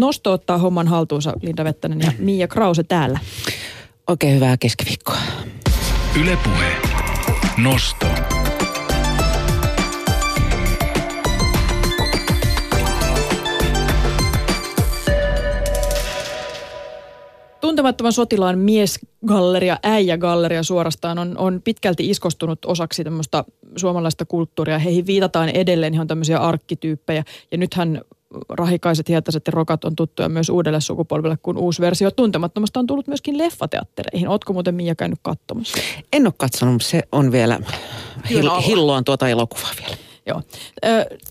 Nosto ottaa homman haltuunsa, Linda Vettänen ja Mia Krause täällä. Oikein hyvää keskiviikkoa. Ylepuhe. Nosto. Tuntemattoman sotilaan miesgalleria, äijägalleria suorastaan on, on pitkälti iskostunut osaksi tämmöistä suomalaista kulttuuria. Heihin viitataan edelleen ihan tämmöisiä arkkityyppejä. Ja nythän rahikaiset, hietaset ja rokat on tuttuja myös uudelle sukupolvelle, kun uusi versio Tuntemattomasta on tullut myöskin leffateattereihin. Ootko muuten Mia käynyt katsomassa? En ole katsonut, se on vielä, hill- hilloan tuota elokuvaa vielä. Joo.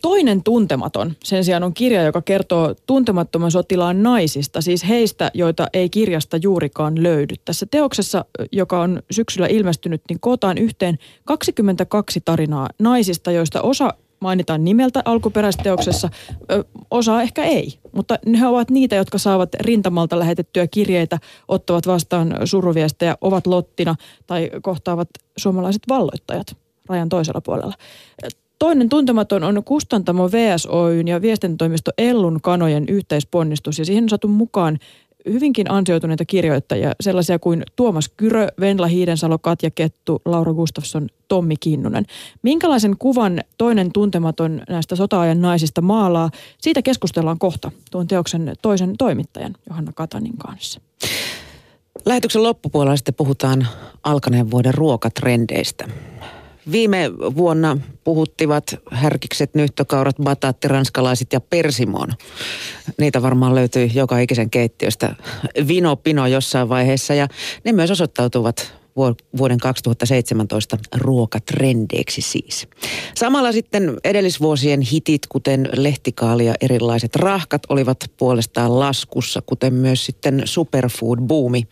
Toinen tuntematon sen sijaan on kirja, joka kertoo tuntemattoman sotilaan naisista, siis heistä, joita ei kirjasta juurikaan löydy. Tässä teoksessa, joka on syksyllä ilmestynyt, niin kootaan yhteen 22 tarinaa naisista, joista osa mainitaan nimeltä alkuperäisteoksessa, osa ehkä ei. Mutta ne ovat niitä, jotka saavat rintamalta lähetettyjä kirjeitä, ottavat vastaan suruviestejä, ovat lottina tai kohtaavat suomalaiset valloittajat rajan toisella puolella. Toinen tuntematon on Kustantamo VSOYn ja viestintätoimisto Ellun kanojen yhteisponnistus ja siihen on saatu mukaan hyvinkin ansioituneita kirjoittajia, sellaisia kuin Tuomas Kyrö, Venla Hiidensalo, Katja Kettu, Laura Gustafsson, Tommi Kinnunen. Minkälaisen kuvan toinen tuntematon näistä sota-ajan naisista maalaa, siitä keskustellaan kohta tuon teoksen toisen toimittajan Johanna Katanin kanssa. Lähetyksen loppupuolella sitten puhutaan alkaneen vuoden ruokatrendeistä. Viime vuonna puhuttivat härkikset, nyhtökaurat, bataatti, ranskalaiset ja persimon. Niitä varmaan löytyy joka ikisen keittiöstä vino pino jossain vaiheessa ja ne myös osoittautuvat vuoden 2017 ruokatrendeiksi siis. Samalla sitten edellisvuosien hitit, kuten lehtikaali ja erilaiset rahkat, olivat puolestaan laskussa, kuten myös sitten superfood-buumi,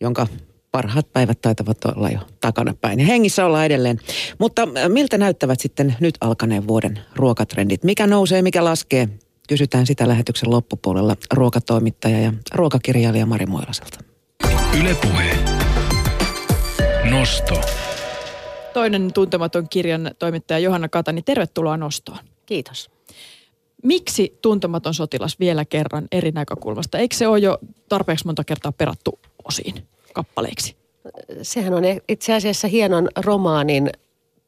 jonka parhaat päivät taitavat olla jo takanapäin. Ja hengissä ollaan edelleen. Mutta äh, miltä näyttävät sitten nyt alkaneen vuoden ruokatrendit? Mikä nousee, mikä laskee? Kysytään sitä lähetyksen loppupuolella ruokatoimittaja ja ruokakirjailija Mari Moilaselta. Ylepuhe. Nosto. Toinen tuntematon kirjan toimittaja Johanna Katani, tervetuloa Nostoon. Kiitos. Miksi tuntematon sotilas vielä kerran eri näkökulmasta? Eikö se ole jo tarpeeksi monta kertaa perattu osiin? Kappaleiksi? Sehän on itse asiassa hienon romaanin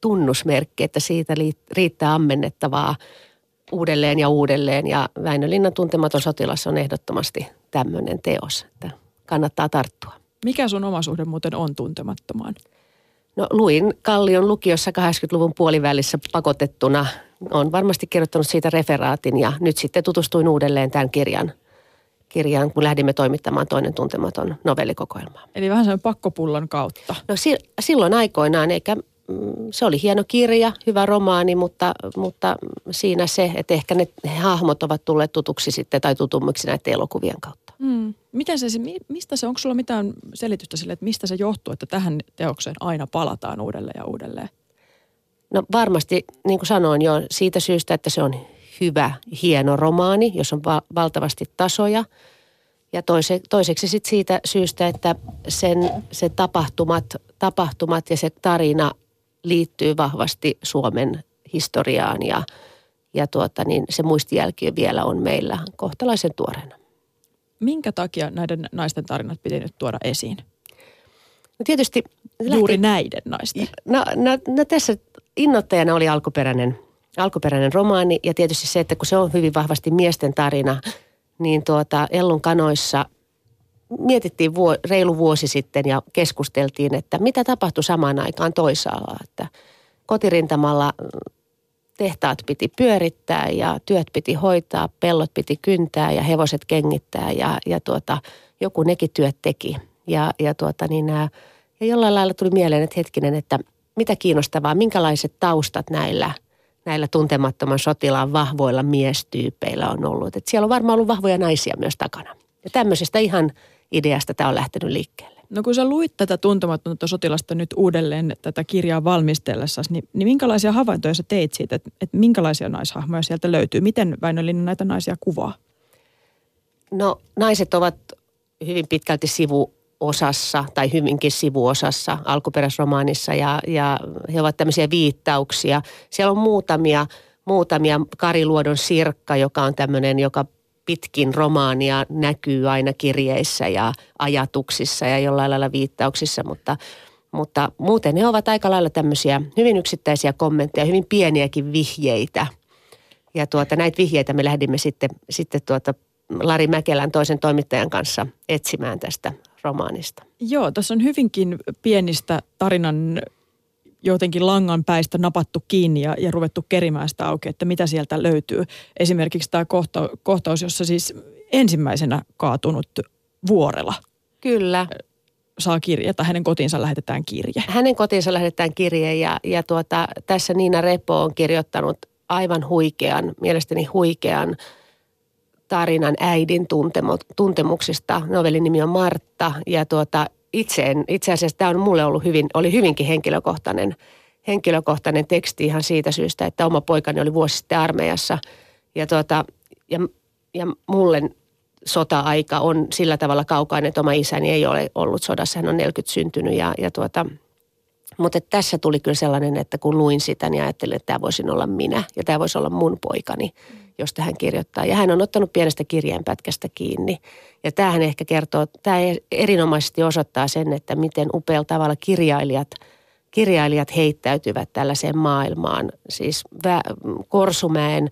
tunnusmerkki, että siitä riittää ammennettavaa uudelleen ja uudelleen. Ja Väinö Linnan tuntematon sotilas on ehdottomasti tämmöinen teos, että kannattaa tarttua. Mikä sun oma suhde muuten on tuntemattomaan? No luin Kallion lukiossa 80-luvun puolivälissä pakotettuna. Olen varmasti kirjoittanut siitä referaatin ja nyt sitten tutustuin uudelleen tämän kirjan – kirjaan, kun lähdimme toimittamaan toinen tuntematon novellikokoelma. Eli vähän sen pakkopullon kautta. No si- silloin aikoinaan, eikä mm, se oli hieno kirja, hyvä romaani, mutta, mutta siinä se, että ehkä ne hahmot ovat tulleet tutuksi sitten tai tutummiksi näiden elokuvien kautta. Mm. Miten se, mistä se, onko sulla mitään selitystä sille, että mistä se johtuu, että tähän teokseen aina palataan uudelleen ja uudelleen? No varmasti, niin kuin sanoin jo, siitä syystä, että se on hyvä, hieno romaani, jos on va- valtavasti tasoja. Ja toise, toiseksi sit siitä syystä, että sen, sen tapahtumat, tapahtumat ja se tarina liittyy vahvasti Suomen historiaan ja, ja tuota, niin se muistijälki vielä on meillä kohtalaisen tuoreena. Minkä takia näiden naisten tarinat piti nyt tuoda esiin? No tietysti... Juuri lähti, näiden naisten. No, no, no tässä innoittajana oli alkuperäinen alkuperäinen romaani ja tietysti se, että kun se on hyvin vahvasti miesten tarina, niin tuota Ellun kanoissa mietittiin vuo, reilu vuosi sitten ja keskusteltiin, että mitä tapahtui samaan aikaan toisaalla, että kotirintamalla tehtaat piti pyörittää ja työt piti hoitaa, pellot piti kyntää ja hevoset kengittää ja, ja tuota, joku nekin työt teki. Ja, ja, tuota, niin nämä, ja jollain lailla tuli mieleen, että hetkinen, että mitä kiinnostavaa, minkälaiset taustat näillä – näillä tuntemattoman sotilaan vahvoilla miestyypeillä on ollut. Et siellä on varmaan ollut vahvoja naisia myös takana. Ja tämmöisestä ihan ideasta tämä on lähtenyt liikkeelle. No kun sä luit tätä tuntematonta sotilasta nyt uudelleen tätä kirjaa valmistellessa, niin, niin minkälaisia havaintoja sä teit siitä, että, että minkälaisia naishahmoja sieltä löytyy? Miten Väinö Linna näitä naisia kuvaa? No naiset ovat hyvin pitkälti sivu osassa tai hyvinkin sivuosassa alkuperäisromaanissa ja, ja he ovat tämmöisiä viittauksia. Siellä on muutamia, muutamia Kari Luodon Sirkka, joka on tämmöinen, joka pitkin romaania näkyy aina kirjeissä ja ajatuksissa ja jollain lailla viittauksissa, mutta, mutta muuten ne ovat aika lailla tämmöisiä hyvin yksittäisiä kommentteja, hyvin pieniäkin vihjeitä. Ja tuota, näitä vihjeitä me lähdimme sitten, sitten tuota Lari Mäkelän toisen toimittajan kanssa etsimään tästä romaanista. Joo, tässä on hyvinkin pienistä tarinan jotenkin langan päistä napattu kiinni ja, ja ruvettu kerimään sitä auki, että mitä sieltä löytyy. Esimerkiksi tämä kohta, kohtaus, jossa siis ensimmäisenä kaatunut vuorella Kyllä. saa kirje, tai hänen kotiinsa lähetetään kirje. Hänen kotiinsa lähetetään kirje ja, ja tuota, tässä Niina Repo on kirjoittanut aivan huikean, mielestäni huikean tarinan äidin tuntemo, tuntemuksista. Novelin nimi on Martta ja tuota, itse, en, itse asiassa tämä on mulle ollut hyvin, oli hyvinkin henkilökohtainen, henkilökohtainen teksti ihan siitä syystä, että oma poikani oli vuosi sitten armeijassa. Ja, tuota, ja, ja mulle sota-aika on sillä tavalla kaukainen, että oma isäni ei ole ollut sodassa. Hän on 40 syntynyt ja, ja tuota, mutta tässä tuli kyllä sellainen, että kun luin sitä, niin ajattelin, että tämä voisin olla minä ja tämä voisi olla mun poikani, josta hän kirjoittaa. Ja hän on ottanut pienestä kirjeenpätkästä kiinni. Ja tämähän ehkä kertoo, tämä erinomaisesti osoittaa sen, että miten upealla tavalla kirjailijat, kirjailijat heittäytyvät tällaiseen maailmaan. Siis Korsumäen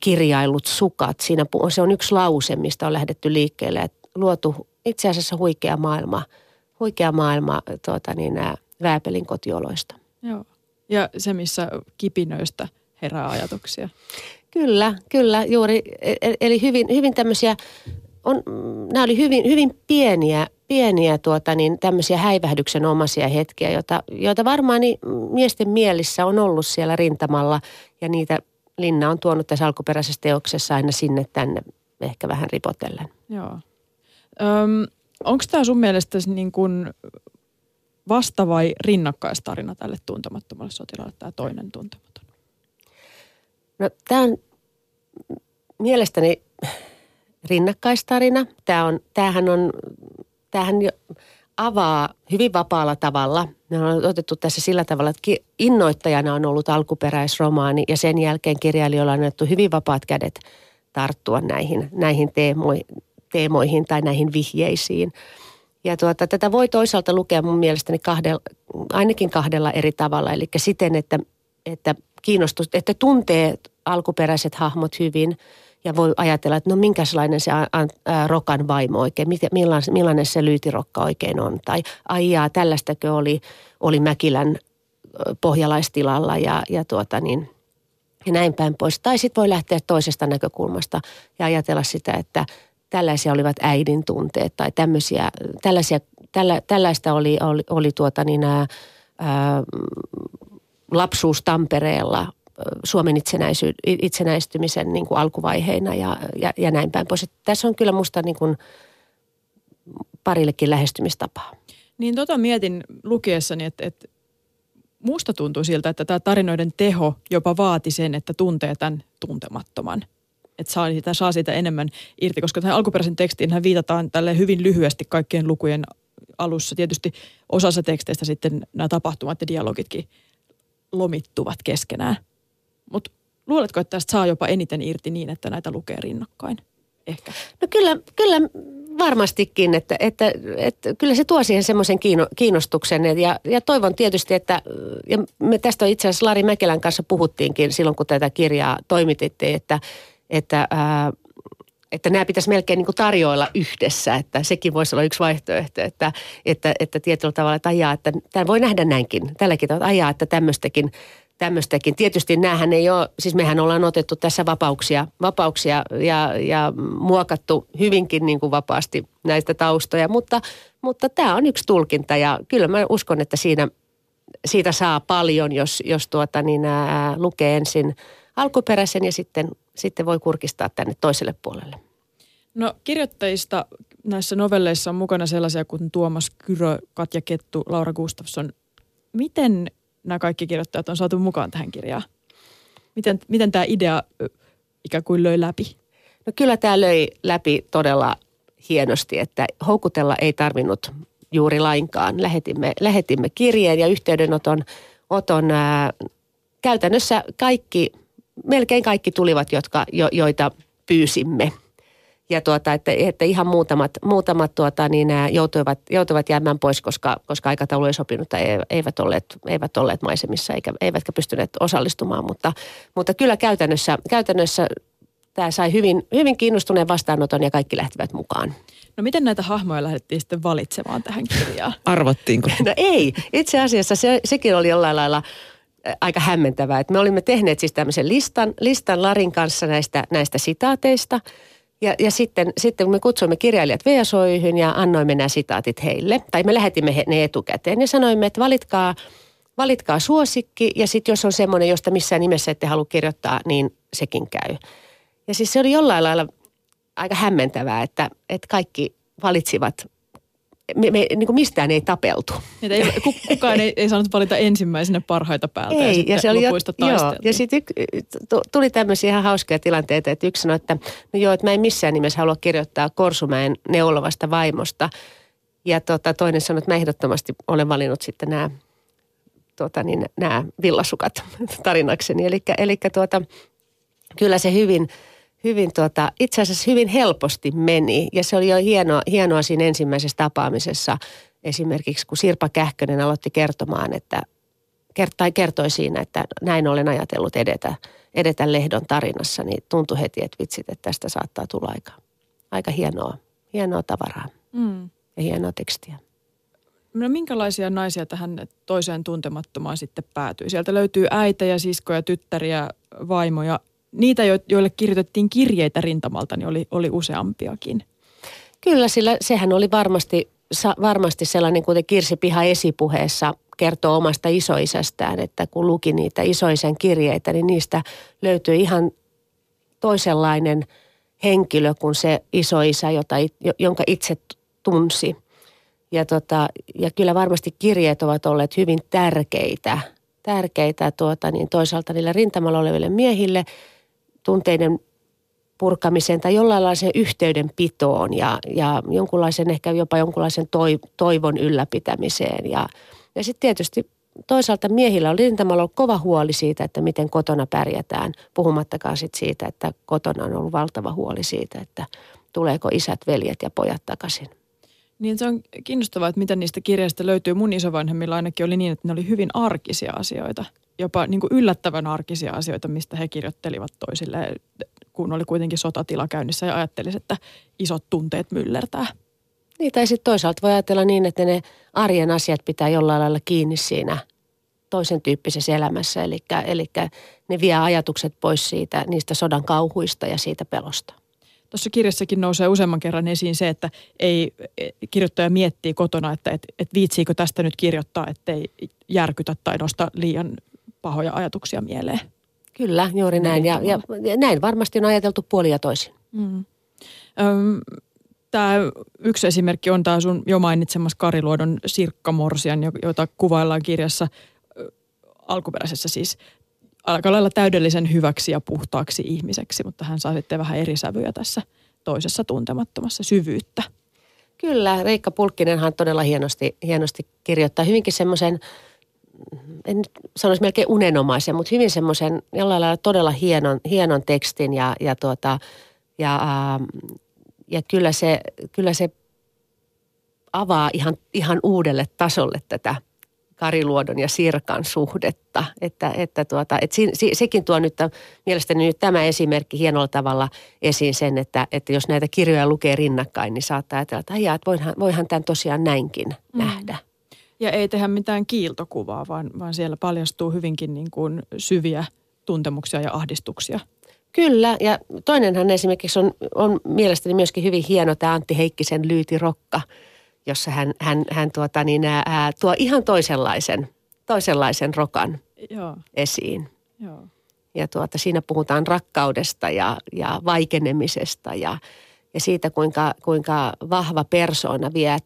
kirjailut sukat, siinä se on yksi lause, mistä on lähdetty liikkeelle, että luotu itse asiassa huikea maailma – huikea maailma tuota, niin, nämä Vääpelin kotioloista. Joo. Ja se, missä kipinöistä herää ajatuksia. Kyllä, kyllä, juuri. E, e, eli hyvin, hyvin tämmöisiä, on, nämä oli hyvin, hyvin pieniä, pieniä tuota, niin tämmöisiä häivähdyksen omaisia hetkiä, joita, joita varmaan niin miesten mielissä on ollut siellä rintamalla ja niitä Linna on tuonut tässä alkuperäisessä teoksessa aina sinne tänne ehkä vähän ripotellen. Joo. Öm, Onko tämä sun mielestä niin kuin vasta- vai rinnakkaistarina tälle tuntemattomalle sotilaalle, tämä toinen tuntematon? No tämä on mielestäni rinnakkaistarina. Tämä on, tämähän on, tämähän jo avaa hyvin vapaalla tavalla. Me on otettu tässä sillä tavalla, että innoittajana on ollut alkuperäisromaani ja sen jälkeen kirjailijoilla on annettu hyvin vapaat kädet tarttua näihin, näihin teemoihin, teemoihin tai näihin vihjeisiin. Ja tuota, tätä voi toisaalta lukea mun mielestäni kahdella, ainakin kahdella eri tavalla. Eli siten, että, että kiinnostus, että tuntee alkuperäiset hahmot hyvin ja voi ajatella, että no minkälainen se Rokan vaimo oikein, millainen, millainen se lyytirokka oikein on. Tai ai jaa, tällaistakö oli, oli Mäkilän pohjalaistilalla ja, ja tuota niin, ja näin päin pois. Tai sitten voi lähteä toisesta näkökulmasta ja ajatella sitä, että tällaisia olivat äidin tunteet tai tämmöisiä, tällaisia, tällä, tällaista oli, oli, oli tuota niin ää, ää, lapsuus Tampereella Suomen itsenäisy, itsenäistymisen niin kuin alkuvaiheina ja, ja, ja näin päin pois. Että tässä on kyllä musta niin kuin parillekin lähestymistapaa. Niin tota mietin lukiessani, että, että musta tuntuu siltä, että tämä tarinoiden teho jopa vaati sen, että tuntee tämän tuntemattoman – että saa siitä, saa siitä enemmän irti, koska tähän alkuperäisen tekstiin hän viitataan tälle hyvin lyhyesti kaikkien lukujen alussa. Tietysti osassa teksteistä sitten nämä tapahtumat ja dialogitkin lomittuvat keskenään. Mutta luuletko, että tästä saa jopa eniten irti niin, että näitä lukee rinnakkain? Ehkä. No kyllä, kyllä varmastikin, että, että, että kyllä se tuo siihen semmoisen kiinnostuksen ja, ja toivon tietysti, että ja me tästä itse asiassa Lari Mäkelän kanssa puhuttiinkin silloin, kun tätä kirjaa toimitettiin, että, että, ää, että nämä pitäisi melkein niin tarjoilla yhdessä, että sekin voisi olla yksi vaihtoehto, että, että, että tietyllä tavalla, että ajaa, että tämä voi nähdä näinkin, tälläkin tavalla, ajaa, että tämmöistäkin, tämmöistäkin. Tietysti näähän ei ole, siis mehän ollaan otettu tässä vapauksia, vapauksia ja, ja muokattu hyvinkin niin kuin vapaasti näistä taustoja, mutta, mutta tämä on yksi tulkinta ja kyllä mä uskon, että siinä, siitä saa paljon, jos, jos tuota, niin, ää, lukee ensin alkuperäisen ja sitten sitten voi kurkistaa tänne toiselle puolelle. No kirjoittajista näissä novelleissa on mukana sellaisia kuin Tuomas Kyrö, Katja Kettu, Laura Gustafsson. Miten nämä kaikki kirjoittajat on saatu mukaan tähän kirjaan? Miten, miten tämä idea ikään kuin löi läpi? No kyllä tämä löi läpi todella hienosti, että houkutella ei tarvinnut juuri lainkaan. Lähetimme, lähetimme kirjeen ja yhteydenoton oton, ää, käytännössä kaikki melkein kaikki tulivat, jotka, jo, joita pyysimme. Ja tuota, että, että ihan muutamat, muutamat tuota, niin nämä joutuivat, joutuivat jäämään pois, koska, koska aikataulu ei sopinut tai eivät olleet, eivät olleet maisemissa eikä, eivätkä pystyneet osallistumaan. Mutta, mutta kyllä käytännössä, käytännössä tämä sai hyvin, hyvin kiinnostuneen vastaanoton ja kaikki lähtivät mukaan. No miten näitä hahmoja lähdettiin sitten valitsemaan tähän kirjaan? Arvottiinko? No ei. Itse asiassa se, sekin oli jollain lailla aika hämmentävää. Että me olimme tehneet siis tämmöisen listan, listan Larin kanssa näistä, näistä sitaateista. Ja, ja sitten, sitten kun me kutsuimme kirjailijat VSOYhyn ja annoimme nämä sitaatit heille, tai me lähetimme he, ne etukäteen ja sanoimme, että valitkaa, valitkaa suosikki ja sitten jos on semmoinen, josta missään nimessä ette halua kirjoittaa, niin sekin käy. Ja siis se oli jollain lailla aika hämmentävää, että, että kaikki valitsivat me, me niin kuin mistään ei tapeltu. Että ei, kukaan ei, ei saanut valita ensimmäisenä parhaita päältä ei, ja, ja se oli jo, joo, ja sitten tuli tämmöisiä ihan hauskoja tilanteita, että yksi sanoi, että no joo, että mä en missään nimessä halua kirjoittaa Korsumäen neulovasta vaimosta. Ja tota, toinen sanoi, että mä ehdottomasti olen valinnut sitten nämä, tota, niin, nämä villasukat tarinakseni. Eli, eli tuota, kyllä se hyvin – hyvin tuota, itse asiassa hyvin helposti meni. Ja se oli jo hienoa, hienoa siinä ensimmäisessä tapaamisessa esimerkiksi, kun Sirpa Kähkönen aloitti kertomaan, että tai kertoi siinä, että näin olen ajatellut edetä, edetä Lehdon tarinassa, niin tuntui heti, että vitsit, että tästä saattaa tulla aika, aika hienoa, hienoa tavaraa mm. ja hienoa tekstiä. No minkälaisia naisia tähän toiseen tuntemattomaan sitten päätyi? Sieltä löytyy äitejä, siskoja, tyttäriä, vaimoja niitä, joille kirjoitettiin kirjeitä rintamalta, niin oli, oli useampiakin. Kyllä, sillä sehän oli varmasti, varmasti sellainen, kuten Kirsi Piha esipuheessa kertoo omasta isoisästään, että kun luki niitä isoisen kirjeitä, niin niistä löytyi ihan toisenlainen henkilö kuin se isoisä, jota, jonka itse tunsi. Ja, tota, ja kyllä varmasti kirjeet ovat olleet hyvin tärkeitä, tärkeitä tuota, niin toisaalta niille rintamalla oleville miehille – tunteiden purkamiseen tai jollain yhteydenpitoon ja, ja jonkunlaisen, ehkä jopa jonkunlaisen toi, toivon ylläpitämiseen. Ja, ja sitten tietysti toisaalta miehillä oli rintamalla ollut kova huoli siitä, että miten kotona pärjätään, puhumattakaan sit siitä, että kotona on ollut valtava huoli siitä, että tuleeko isät, veljet ja pojat takaisin. Niin se on kiinnostavaa, että miten niistä kirjeistä löytyy. Mun isovanhemmilla ainakin oli niin, että ne oli hyvin arkisia asioita jopa niin kuin yllättävän arkisia asioita, mistä he kirjoittelivat toisille, kun oli kuitenkin sotatila käynnissä ja ajattelisi, että isot tunteet myllertää. Niin, tai sitten toisaalta voi ajatella niin, että ne arjen asiat pitää jollain lailla kiinni siinä toisen tyyppisessä elämässä. Eli, eli ne vie ajatukset pois siitä, niistä sodan kauhuista ja siitä pelosta. Tuossa kirjassakin nousee useamman kerran esiin se, että ei kirjoittaja miettii kotona, että et, et viitsiikö tästä nyt kirjoittaa, ettei järkytä tai nosta liian pahoja ajatuksia mieleen. Kyllä, juuri näin. Ja, ja, ja näin varmasti on ajateltu puoli ja toisin. Mm. Tämä yksi esimerkki on tämä sun jo mainitsemas Kariluodon Sirkka Morsian, jota kuvaillaan kirjassa alkuperäisessä siis aika lailla täydellisen hyväksi ja puhtaaksi ihmiseksi, mutta hän saa sitten vähän eri sävyjä tässä toisessa tuntemattomassa syvyyttä. Kyllä, Reikka Pulkkinenhan todella hienosti, hienosti kirjoittaa hyvinkin semmoisen en sanoisi melkein unenomaisen, mutta hyvin semmoisen jollain lailla todella hienon, hienon tekstin ja, ja, tuota, ja, ää, ja kyllä, se, kyllä se avaa ihan, ihan uudelle tasolle tätä Kariluodon ja Sirkan suhdetta. Että, että tuota, että si, si, sekin tuo nyt mielestäni nyt tämä esimerkki hienolla tavalla esiin sen, että, että jos näitä kirjoja lukee rinnakkain, niin saattaa ajatella, että, ajaa, että voihan, voihan tämän tosiaan näinkin mm. nähdä. Ja ei tehdä mitään kiiltokuvaa, vaan, vaan siellä paljastuu hyvinkin niin kuin syviä tuntemuksia ja ahdistuksia. Kyllä, ja toinenhan esimerkiksi on, on mielestäni myöskin hyvin hieno tämä Antti Heikkisen Lyytirokka, jossa hän, hän, hän tuota niin, ää, tuo ihan toisenlaisen, toisenlaisen rokan Joo. esiin. Joo. Ja tuota, siinä puhutaan rakkaudesta ja, ja vaikenemisesta ja, ja siitä, kuinka, kuinka vahva persoona vie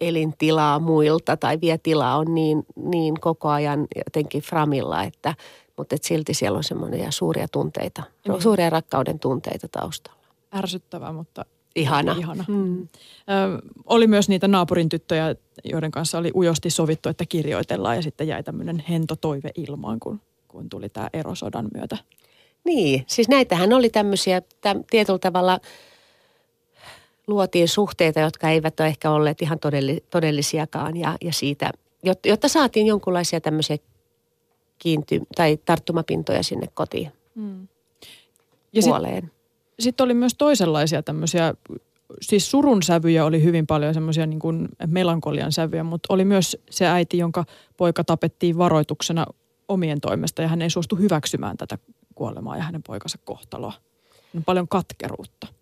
elintilaa muilta tai vie tilaa on niin, niin koko ajan jotenkin framilla, että, mutta et silti siellä on semmoisia suuria tunteita, mm. suuria rakkauden tunteita taustalla. Ärsyttävää, mutta ihana. ihana. Mm. Ö, oli myös niitä naapurin tyttöjä, joiden kanssa oli ujosti sovittu, että kirjoitellaan ja sitten jäi tämmöinen hento toive ilmaan, kun, kun tuli tämä erosodan myötä. Niin, siis näitähän oli tämmöisiä täm, tietyllä tavalla luotiin suhteita, jotka eivät ole ehkä olleet ihan todelli, todellisiakaan ja, ja siitä, jotta, jotta saatiin jonkunlaisia tämmöisiä kiinty- tai tarttumapintoja sinne kotiin mm. ja. Sitten sit oli myös toisenlaisia tämmöisiä, siis surun sävyjä oli hyvin paljon semmoisia niin kuin melankolian sävyjä, mutta oli myös se äiti, jonka poika tapettiin varoituksena omien toimesta ja hän ei suostu hyväksymään tätä kuolemaa ja hänen poikansa kohtaloa. On paljon katkeruutta.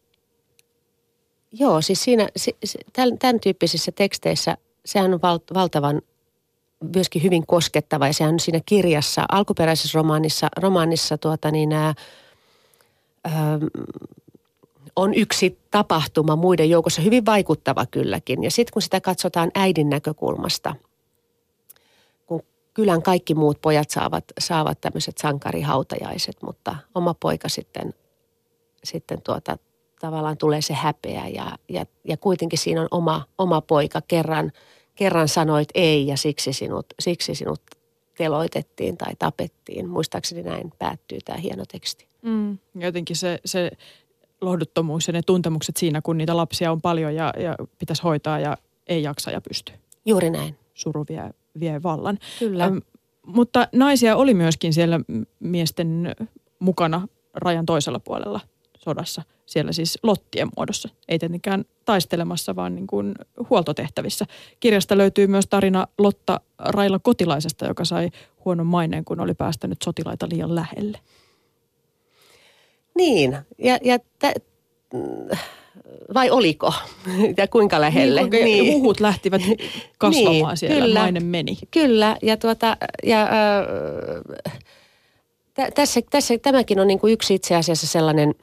Joo, siis siinä, tämän, tämän tyyppisissä teksteissä sehän on val, valtavan myöskin hyvin koskettava ja sehän on siinä kirjassa, alkuperäisessä romaanissa, romaanissa tuota niin, ää, on yksi tapahtuma muiden joukossa, hyvin vaikuttava kylläkin. Ja sitten kun sitä katsotaan äidin näkökulmasta, kun kylän kaikki muut pojat saavat, saavat tämmöiset sankarihautajaiset, mutta oma poika sitten, sitten tuota, tavallaan tulee se häpeä ja, ja, ja kuitenkin siinä on oma, oma poika kerran, kerran sanoit ei ja siksi sinut, siksi sinut teloitettiin tai tapettiin. Muistaakseni näin päättyy tämä hieno teksti. Mm. Jotenkin se, se lohduttomuus ja ne tuntemukset siinä, kun niitä lapsia on paljon ja, ja pitäisi hoitaa ja ei jaksa ja pysty. Juuri näin. Suru vie, vie vallan. Kyllä. Ähm, mutta naisia oli myöskin siellä miesten mukana rajan toisella puolella sodassa. Siellä siis lottien muodossa. Ei tietenkään taistelemassa, vaan niin kuin huoltotehtävissä. Kirjasta löytyy myös tarina Lotta Raila Kotilaisesta, joka sai huonon maineen, kun oli päästänyt sotilaita liian lähelle. Niin, ja, ja t- vai oliko ja kuinka lähelle. Niin, niin. Huhut lähtivät kasvamaan niin, siellä, kyllä, nainen meni. Kyllä, ja, tuota, ja äh, tässä, tässä, tämäkin on niin kuin yksi itse asiassa sellainen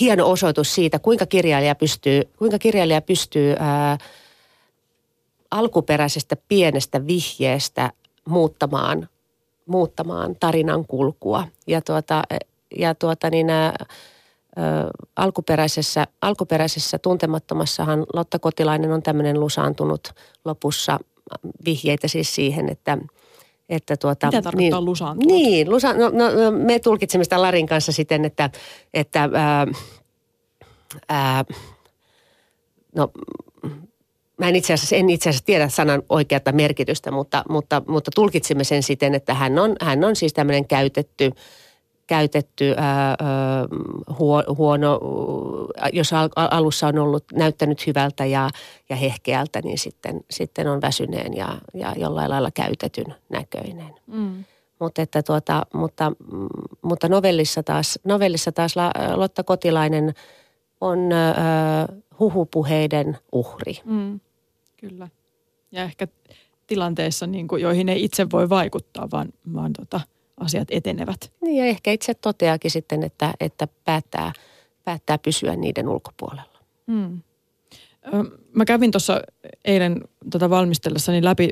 hieno osoitus siitä, kuinka kirjailija pystyy, kuinka kirjailija pystyy ää, alkuperäisestä pienestä vihjeestä muuttamaan, muuttamaan tarinan kulkua. Ja tuota, ja tuota niin, ää, alkuperäisessä, alkuperäisessä tuntemattomassahan Lotta Kotilainen on tämmöinen lusaantunut lopussa vihjeitä siis siihen, että että tuota, Mitä tarkoittaa niin, lusaantunut? Niin, lusa, no, no, no, me tulkitsemme sitä Larin kanssa siten, että, että ää, ää, no, mä en itse asiassa, en itse asiassa tiedä sanan oikeata merkitystä, mutta, mutta, mutta tulkitsimme sen siten, että hän on, hän on siis tämmöinen käytetty – käytetty ää, huono, jos alussa on ollut näyttänyt hyvältä ja, ja hehkeältä, niin sitten, sitten on väsyneen ja, ja jollain lailla käytetyn näköinen. Mm. Mutta, että tuota, mutta, mutta novellissa, taas, novellissa taas Lotta Kotilainen on ää, huhupuheiden uhri. Mm. Kyllä. Ja ehkä tilanteissa, niin kuin, joihin ei itse voi vaikuttaa, vaan, vaan tota – asiat etenevät. Niin ja ehkä itse toteakin sitten, että, että päättää, päättää pysyä niiden ulkopuolella. Hmm. Mä kävin tuossa eilen tota valmistellessani läpi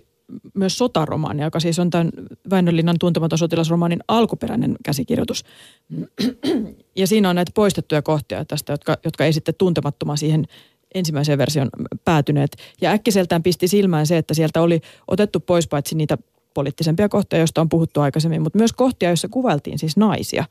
myös sotaromaani, joka siis on tämän Väinölinnan tuntematon sotilasromaanin alkuperäinen käsikirjoitus. Ja siinä on näitä poistettuja kohtia tästä, jotka, jotka ei sitten tuntemattomaan siihen ensimmäiseen version päätyneet. Ja äkkiseltään pisti silmään se, että sieltä oli otettu pois paitsi niitä poliittisempia kohtia, joista on puhuttu aikaisemmin, mutta myös kohtia, joissa kuvailtiin siis naisia,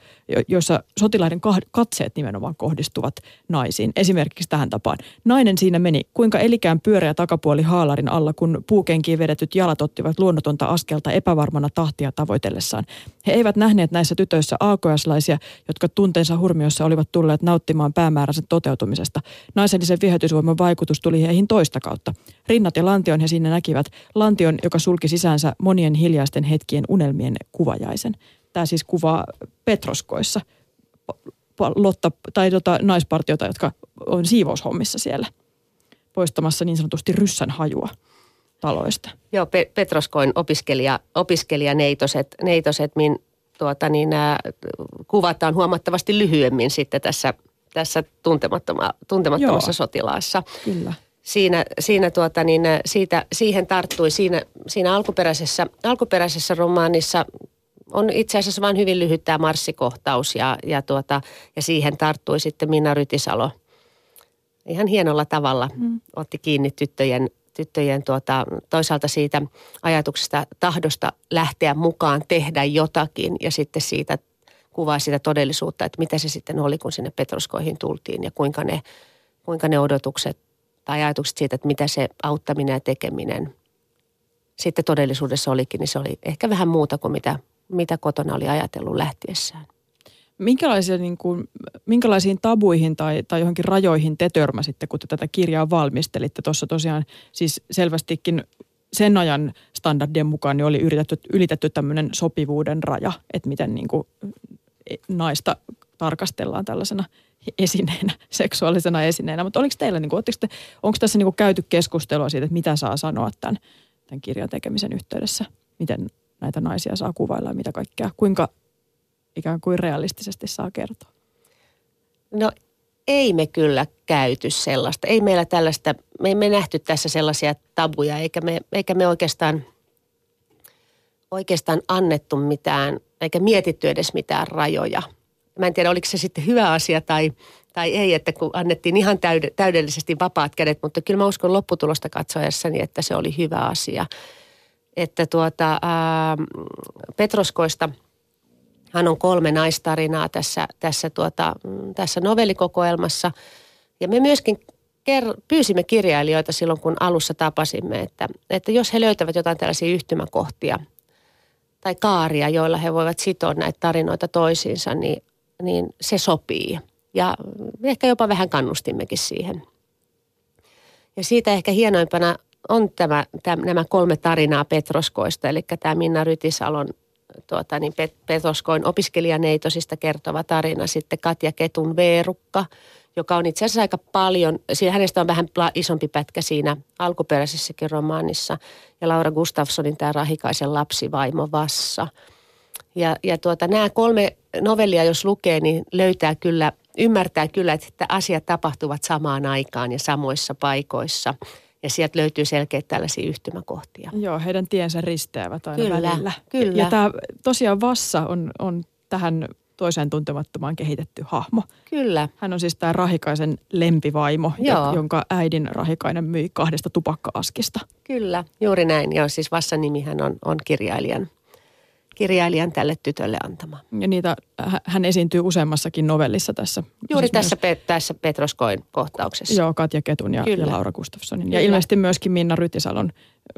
joissa sotilaiden katseet nimenomaan kohdistuvat naisiin. Esimerkiksi tähän tapaan. Nainen siinä meni, kuinka elikään pyöreä takapuoli haalarin alla, kun puukenkiin vedetyt jalat ottivat luonnotonta askelta epävarmana tahtia tavoitellessaan. He eivät nähneet näissä tytöissä aakojaslaisia, jotka tunteensa hurmiossa olivat tulleet nauttimaan päämääränsä toteutumisesta. Naisellisen viehätysvoiman vaikutus tuli heihin toista kautta. Rinnat ja lantion he siinä näkivät. Lantion, joka sulki sisäänsä monien hiljaisten hetkien unelmien kuvajaisen. Tämä siis kuvaa Petroskoissa Lotta, tai tota, naispartiota, jotka on siivoushommissa siellä poistamassa niin sanotusti ryssän hajua taloista. Joo, Pe- Petroskoin opiskelija, opiskelijaneitoset, neitoset, min, tuota, niin, nämä kuvataan huomattavasti lyhyemmin sitten tässä, tässä tuntemattomassa tuntemattomassa sotilaassa. Kyllä siinä, siinä tuota, niin siitä, siihen tarttui siinä, siinä alkuperäisessä, alkuperäisessä romaanissa on itse asiassa vain hyvin lyhyt tämä marssikohtaus ja, ja, tuota, ja siihen tarttui sitten Minna Rytisalo ihan hienolla tavalla. Mm. Otti kiinni tyttöjen, tyttöjen tuota, toisaalta siitä ajatuksesta tahdosta lähteä mukaan, tehdä jotakin ja sitten siitä kuvaa sitä todellisuutta, että mitä se sitten oli, kun sinne Petroskoihin tultiin ja kuinka ne, kuinka ne odotukset tai ajatukset siitä, että mitä se auttaminen ja tekeminen sitten todellisuudessa olikin, niin se oli ehkä vähän muuta kuin mitä, mitä kotona oli ajatellut lähtiessään. Minkälaisia, niin kuin, minkälaisiin tabuihin tai, tai johonkin rajoihin te törmäsitte, kun te tätä kirjaa valmistelitte? Tuossa tosiaan siis selvästikin sen ajan standardien mukaan niin oli yritetty, ylitetty tämmöinen sopivuuden raja, että miten niin kuin e, naista tarkastellaan tällaisena esineenä, seksuaalisena esineenä. Mutta oliko teillä, niin te, onko tässä niin kuin käyty keskustelua siitä, että mitä saa sanoa tämän, tämän kirjan tekemisen yhteydessä? Miten näitä naisia saa kuvailla ja mitä kaikkea? Kuinka ikään kuin realistisesti saa kertoa? No ei me kyllä käyty sellaista. Ei meillä tällaista, me emme nähty tässä sellaisia tabuja, eikä me, eikä me oikeastaan, oikeastaan annettu mitään, eikä mietitty edes mitään rajoja. Mä en tiedä, oliko se sitten hyvä asia tai, tai ei, että kun annettiin ihan täydellisesti vapaat kädet, mutta kyllä mä uskon lopputulosta katsoessani, että se oli hyvä asia. Että tuota, ää, Petroskoista – hän on kolme naistarinaa tässä, tässä, tuota, mm, tässä novellikokoelmassa. Ja me myöskin ker- pyysimme kirjailijoita silloin, kun alussa tapasimme, että, että jos he löytävät jotain tällaisia yhtymäkohtia tai kaaria, joilla he voivat sitoa näitä tarinoita toisiinsa, niin, niin se sopii. Ja ehkä jopa vähän kannustimmekin siihen. Ja siitä ehkä hienoimpana on tämä, tämä, nämä kolme tarinaa Petroskoista, eli tämä Minna Rytisalon tuota, niin Petoskoin opiskelijaneitosista kertova tarina. Sitten Katja Ketun Veerukka, joka on itse asiassa aika paljon, siinä hänestä on vähän isompi pätkä siinä alkuperäisessäkin romaanissa. Ja Laura Gustafssonin tämä Rahikaisen lapsivaimo Vassa. Ja, ja tuota, nämä kolme novellia, jos lukee, niin löytää kyllä, ymmärtää kyllä, että asiat tapahtuvat samaan aikaan ja samoissa paikoissa – ja sieltä löytyy selkeät tällaisia yhtymäkohtia. Joo, heidän tiensä risteävät aina kyllä, välillä. Kyllä. Ja tämä tosiaan Vassa on, on tähän toiseen tuntemattomaan kehitetty hahmo. Kyllä. Hän on siis tämä Rahikaisen lempivaimo, Joo. jonka äidin Rahikainen myi kahdesta tupakka-askista. Kyllä, juuri näin. Joo, siis Vassan nimihän on, on kirjailijan kirjailijan tälle tytölle antama. Ja niitä, hän esiintyy useammassakin novellissa tässä. Juuri siis tässä, myös, pe, tässä Petroskoin kohtauksessa. Joo, Katja Ketun ja, ja Laura Gustafssonin. Kyllä. Ja ilmeisesti myöskin Minna Rytisalon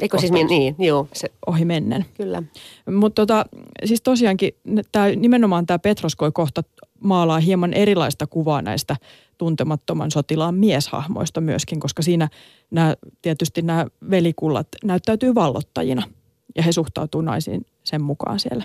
Eikö siis niin, joo. Se. Ohi mennen. Kyllä. Mutta tota, siis tosiaankin tää, nimenomaan tämä Petroskoi-kohta maalaa hieman erilaista kuvaa näistä tuntemattoman sotilaan mieshahmoista myöskin, koska siinä nämä, tietysti nämä velikullat näyttäytyy vallottajina ja he suhtautuu naisiin sen mukaan siellä.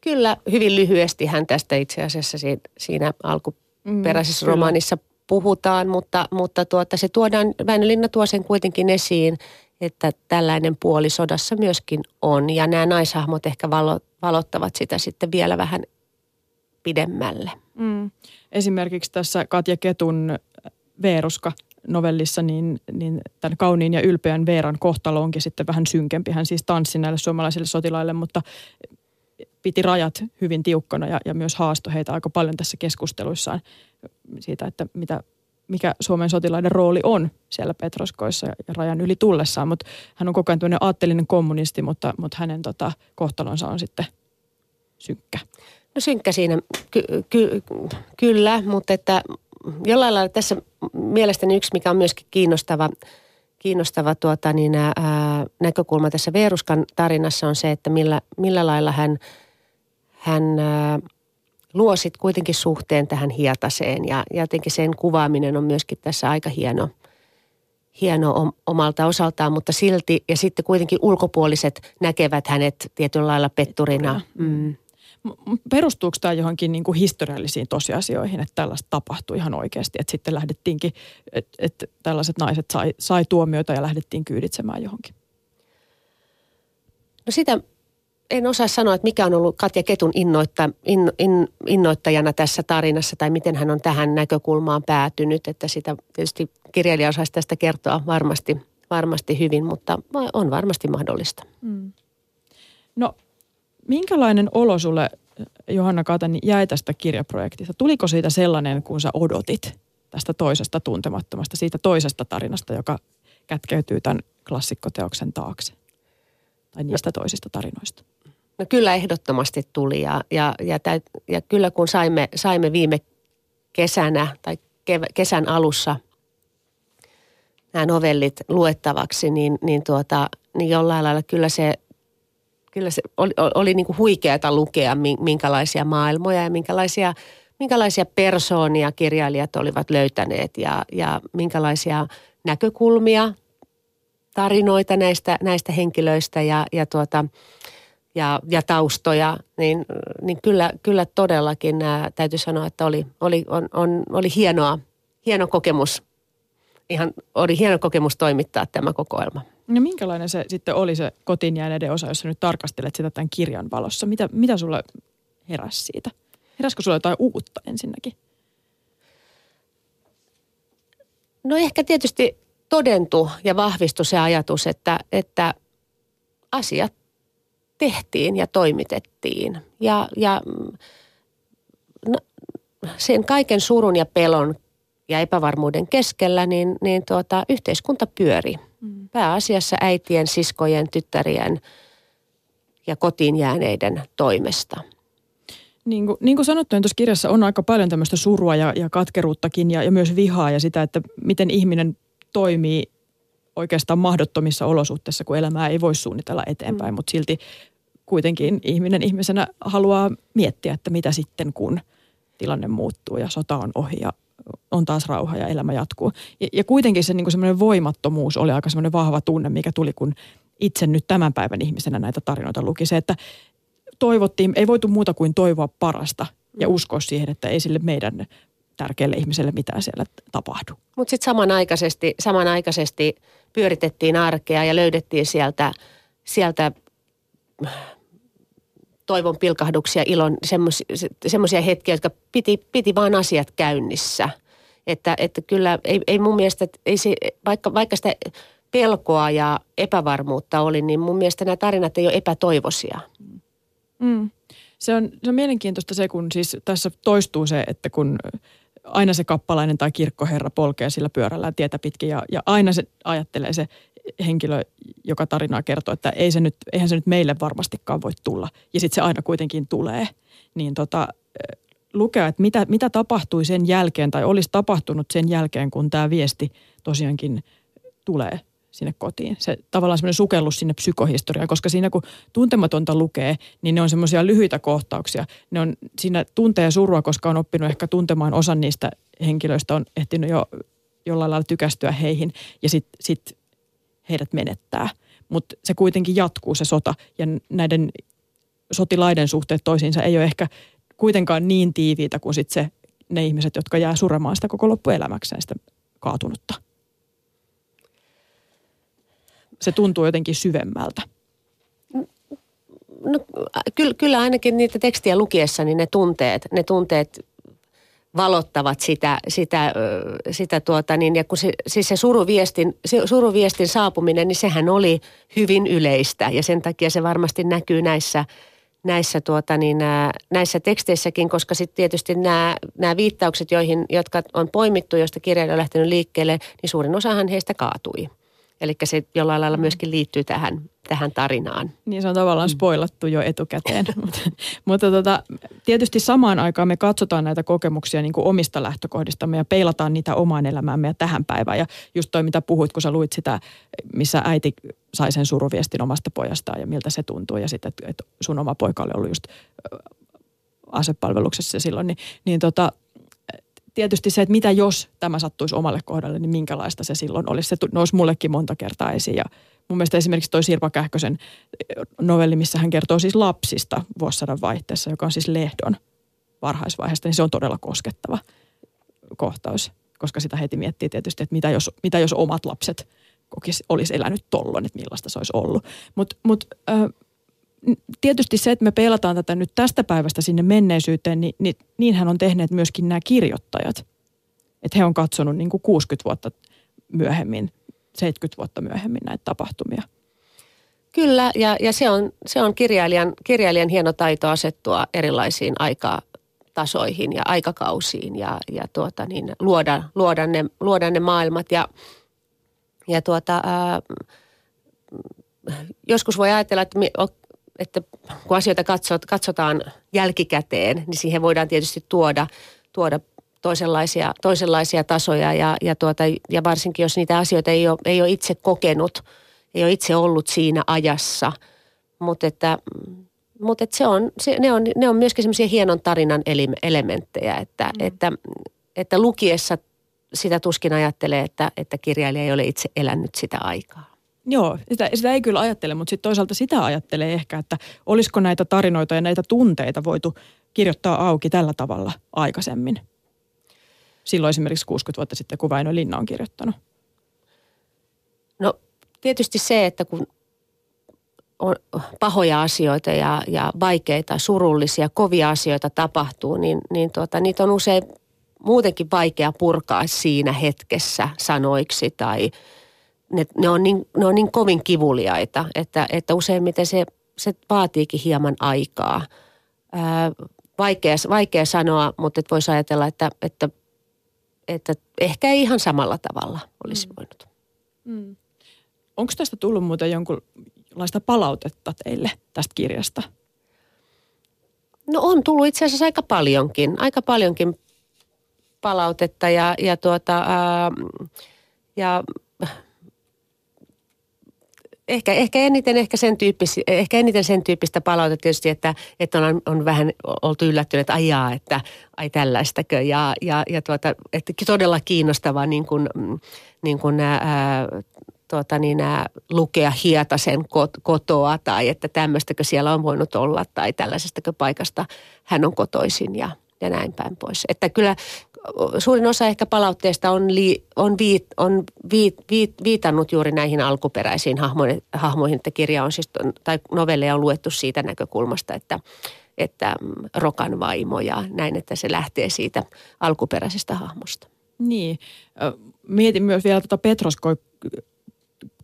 Kyllä, hyvin lyhyesti hän tästä itse asiassa siinä alkuperäisessä mm, romaanissa puhutaan, mutta, mutta tuota, se tuodaan, Väinölinna tuo sen kuitenkin esiin, että tällainen puoli sodassa myöskin on. Ja nämä naishahmot ehkä valo, valottavat sitä sitten vielä vähän pidemmälle. Mm. Esimerkiksi tässä Katja Ketun Veeruska novellissa, niin, niin tämän kauniin ja ylpeän Veeran kohtalo onkin sitten vähän synkempi. Hän siis tanssi näille suomalaisille sotilaille, mutta piti rajat hyvin tiukkana ja, ja myös haasto heitä aika paljon tässä keskusteluissaan siitä, että mitä, mikä Suomen sotilaiden rooli on siellä Petroskoissa ja rajan yli tullessaan. Mutta hän on koko ajan tämmöinen aatteellinen kommunisti, mutta, mutta hänen tota, kohtalonsa on sitten synkkä. No synkkä siinä ky- ky- kyllä, mutta että jollain lailla tässä mielestäni yksi, mikä on myöskin kiinnostava, kiinnostava tuota, niin, ää, näkökulma tässä Veeruskan tarinassa on se, että millä, millä lailla hän, hän ää, luo sit kuitenkin suhteen tähän hietaseen ja, ja jotenkin sen kuvaaminen on myöskin tässä aika hieno, hieno omalta osaltaan, mutta silti ja sitten kuitenkin ulkopuoliset näkevät hänet tietyllä lailla petturina. Mm. Perustuuko tämä johonkin niin kuin historiallisiin tosiasioihin, että tällaista tapahtui ihan oikeasti, että sitten lähdettiinkin, että, että tällaiset naiset sai, sai tuomioita ja lähdettiin kyyditsemään johonkin? No sitä en osaa sanoa, että mikä on ollut Katja Ketun innoitta, in, in, innoittajana tässä tarinassa tai miten hän on tähän näkökulmaan päätynyt. Että sitä tietysti kirjailija osaisi tästä kertoa varmasti, varmasti hyvin, mutta on varmasti mahdollista. Mm. No minkälainen olo sulle, Johanna Katani, jäi tästä kirjaprojektista? Tuliko siitä sellainen, kun sä odotit tästä toisesta tuntemattomasta, siitä toisesta tarinasta, joka kätkeytyy tämän klassikkoteoksen taakse? Tai niistä toisista tarinoista? No kyllä ehdottomasti tuli ja, ja, ja, täyt, ja kyllä kun saimme, saimme viime kesänä tai kev, kesän alussa nämä novellit luettavaksi, niin, niin, tuota, niin jollain lailla kyllä se, kyllä se oli, oli niin kuin huikeata lukea, minkälaisia maailmoja ja minkälaisia, minkälaisia persoonia kirjailijat olivat löytäneet ja, ja minkälaisia näkökulmia, tarinoita näistä, näistä henkilöistä ja, ja tuota, ja, ja taustoja, niin, niin kyllä, kyllä todellakin nämä, täytyy sanoa, että oli, oli, on, on, oli hienoa, hieno kokemus. Ihan oli hieno kokemus toimittaa tämä kokoelma. No minkälainen se sitten oli se kotiin jääneiden osa, jos sä nyt tarkastelet sitä tämän kirjan valossa? Mitä, mitä sulle heräsi siitä? Heräskö sulle jotain uutta ensinnäkin? No ehkä tietysti todentu ja vahvistui se ajatus, että, että asiat tehtiin ja toimitettiin. Ja, ja no, sen kaiken surun ja pelon ja epävarmuuden keskellä, niin, niin tuota, yhteiskunta pyöri. Mm. Pääasiassa äitien, siskojen, tyttärien ja kotiin jääneiden toimesta. Niin kuin, niin kuin sanottu, niin tuossa kirjassa on aika paljon tämmöistä surua ja, ja katkeruuttakin ja, ja myös vihaa ja sitä, että miten ihminen toimii oikeastaan mahdottomissa olosuhteissa, kun elämää ei voi suunnitella eteenpäin, mm. mutta silti kuitenkin ihminen ihmisenä haluaa miettiä, että mitä sitten kun tilanne muuttuu ja sota on ohi ja on taas rauha ja elämä jatkuu. Ja, ja kuitenkin se niin semmoinen voimattomuus oli aika semmoinen vahva tunne, mikä tuli, kun itse nyt tämän päivän ihmisenä näitä tarinoita luki. Se, että toivottiin, ei voitu muuta kuin toivoa parasta ja mm. uskoa siihen, että ei sille meidän tärkeälle ihmiselle mitään siellä tapahdu. Mutta sitten samanaikaisesti, samanaikaisesti pyöritettiin arkea ja löydettiin sieltä, sieltä toivon pilkahduksia, ilon, semmoisia hetkiä, jotka piti, piti vaan asiat käynnissä. Että, että kyllä ei, ei mun mielestä, ei se, vaikka, vaikka sitä pelkoa ja epävarmuutta oli, niin mun mielestä nämä tarinat ei ole epätoivoisia. Mm. Se, on, se on mielenkiintoista se, kun siis tässä toistuu se, että kun aina se kappalainen tai kirkkoherra polkee sillä pyörällä tietä pitkin ja, ja aina se ajattelee se henkilö, joka tarinaa kertoo, että ei se nyt, eihän se nyt meille varmastikaan voi tulla. Ja sitten se aina kuitenkin tulee. Niin tota, lukea, että mitä, mitä tapahtui sen jälkeen tai olisi tapahtunut sen jälkeen, kun tämä viesti tosiaankin tulee sinne kotiin. Se tavallaan semmoinen sukellus sinne psykohistoriaan, koska siinä kun tuntematonta lukee, niin ne on semmoisia lyhyitä kohtauksia. Ne on, siinä tuntee surua, koska on oppinut ehkä tuntemaan osan niistä henkilöistä, on ehtinyt jo jollain lailla tykästyä heihin ja sitten sit heidät menettää. Mutta se kuitenkin jatkuu se sota ja näiden sotilaiden suhteet toisiinsa ei ole ehkä kuitenkaan niin tiiviitä kuin sit se, ne ihmiset, jotka jää suremaan sitä koko loppuelämäkseen sitä kaatunutta. Se tuntuu jotenkin syvemmältä. No, kyllä, kyllä ainakin niitä tekstiä lukiessa, niin ne tunteet, ne tunteet valottavat sitä, sitä, sitä tuota, niin, ja kun se, siis se suruviestin, se suruviestin saapuminen, niin sehän oli hyvin yleistä ja sen takia se varmasti näkyy näissä, näissä, tuota, niin, näissä teksteissäkin, koska sitten tietysti nämä, nämä viittaukset, joihin, jotka on poimittu, joista kirjailija on lähtenyt liikkeelle, niin suurin osahan heistä kaatui. Eli se jollain lailla myöskin liittyy tähän, tähän tarinaan. Niin se on tavallaan mm. spoilattu jo etukäteen. mutta mutta tota, tietysti samaan aikaan me katsotaan näitä kokemuksia niin kuin omista lähtökohdistamme ja peilataan niitä omaan elämäämme ja tähän päivään. Ja just toi, mitä puhuit, kun sä luit sitä, missä äiti sai sen suruviestin omasta pojastaan ja miltä se tuntuu. Ja sitten, että sun oma poika oli ollut just asepalveluksessa silloin, niin, niin tota, tietysti se, että mitä jos tämä sattuisi omalle kohdalle, niin minkälaista se silloin olisi. Se nousi mullekin monta kertaa esiin ja mun mielestä esimerkiksi toi Sirpa Kähkösen eh, novelli, missä hän kertoo siis lapsista vuosisadan vaihteessa, joka on siis lehdon varhaisvaiheesta, niin se on todella koskettava kohtaus, koska sitä heti miettii tietysti, että mitä jos, mitä jos omat lapset kokis, olisi elänyt tollon, että millaista se olisi ollut. Mutta mut, äh, tietysti se, että me pelataan tätä nyt tästä päivästä sinne menneisyyteen, niin, niin niinhän on tehneet myöskin nämä kirjoittajat. Että he on katsonut niin kuin 60 vuotta myöhemmin, 70 vuotta myöhemmin näitä tapahtumia. Kyllä, ja, ja se on, se on kirjailijan, kirjailijan hieno taito asettua erilaisiin aikatasoihin ja aikakausiin ja, ja tuota niin, luoda, luoda, ne, luoda ne maailmat. Ja, ja tuota, ää, joskus voi ajatella, että että kun asioita katsot, katsotaan jälkikäteen, niin siihen voidaan tietysti tuoda, tuoda toisenlaisia, toisenlaisia tasoja ja, ja, tuota, ja varsinkin jos niitä asioita ei ole, ei ole itse kokenut, ei ole itse ollut siinä ajassa, mutta että, mutta että se on, se, ne, on, ne on myöskin semmoisia hienon tarinan elementtejä, että, mm. että, että lukiessa sitä tuskin ajattelee, että, että kirjailija ei ole itse elänyt sitä aikaa. Joo, sitä, sitä ei kyllä ajattele, mutta sitten toisaalta sitä ajattelee ehkä, että olisiko näitä tarinoita ja näitä tunteita voitu kirjoittaa auki tällä tavalla aikaisemmin. Silloin esimerkiksi 60 vuotta sitten, kun Väinö Linna on kirjoittanut. No tietysti se, että kun on pahoja asioita ja, ja vaikeita, surullisia, kovia asioita tapahtuu, niin, niin tuota, niitä on usein muutenkin vaikea purkaa siinä hetkessä sanoiksi tai ne, ne, on, niin, ne on niin kovin kivuliaita, että, että useimmiten se, se vaatiikin hieman aikaa. Ää, vaikea, vaikea sanoa, mutta et voisi ajatella, että, että, että ehkä ei ihan samalla tavalla olisi mm. voinut. Mm. Onko tästä tullut muuten jonkunlaista palautetta teille tästä kirjasta? No on tullut itse asiassa aika paljonkin, aika paljonkin palautetta ja, ja, tuota, ää, ja ehkä, ehkä, eniten, ehkä, sen tyyppis, ehkä eniten sen tyyppistä palautetta tietysti, että, että on, on vähän oltu yllättynyt, että ajaa, että ai tällaistakö. Ja, ja, ja tuota, että todella kiinnostavaa niin kuin, niin kuin ää, tuota, niin, ää, lukea Hietasen kotoa tai että tämmöistäkö siellä on voinut olla tai tällaisestakö paikasta hän on kotoisin ja, ja näin päin pois. Että kyllä suurin osa ehkä palautteesta on, li, on, viit, on viit, viit, viitannut juuri näihin alkuperäisiin hahmoihin, hahmoihin, että kirja on siis, tai novelleja on luettu siitä näkökulmasta, että, että mm, Rokan vaimo ja näin, että se lähtee siitä alkuperäisestä hahmosta. Niin. Mietin myös vielä tuota Petroskoi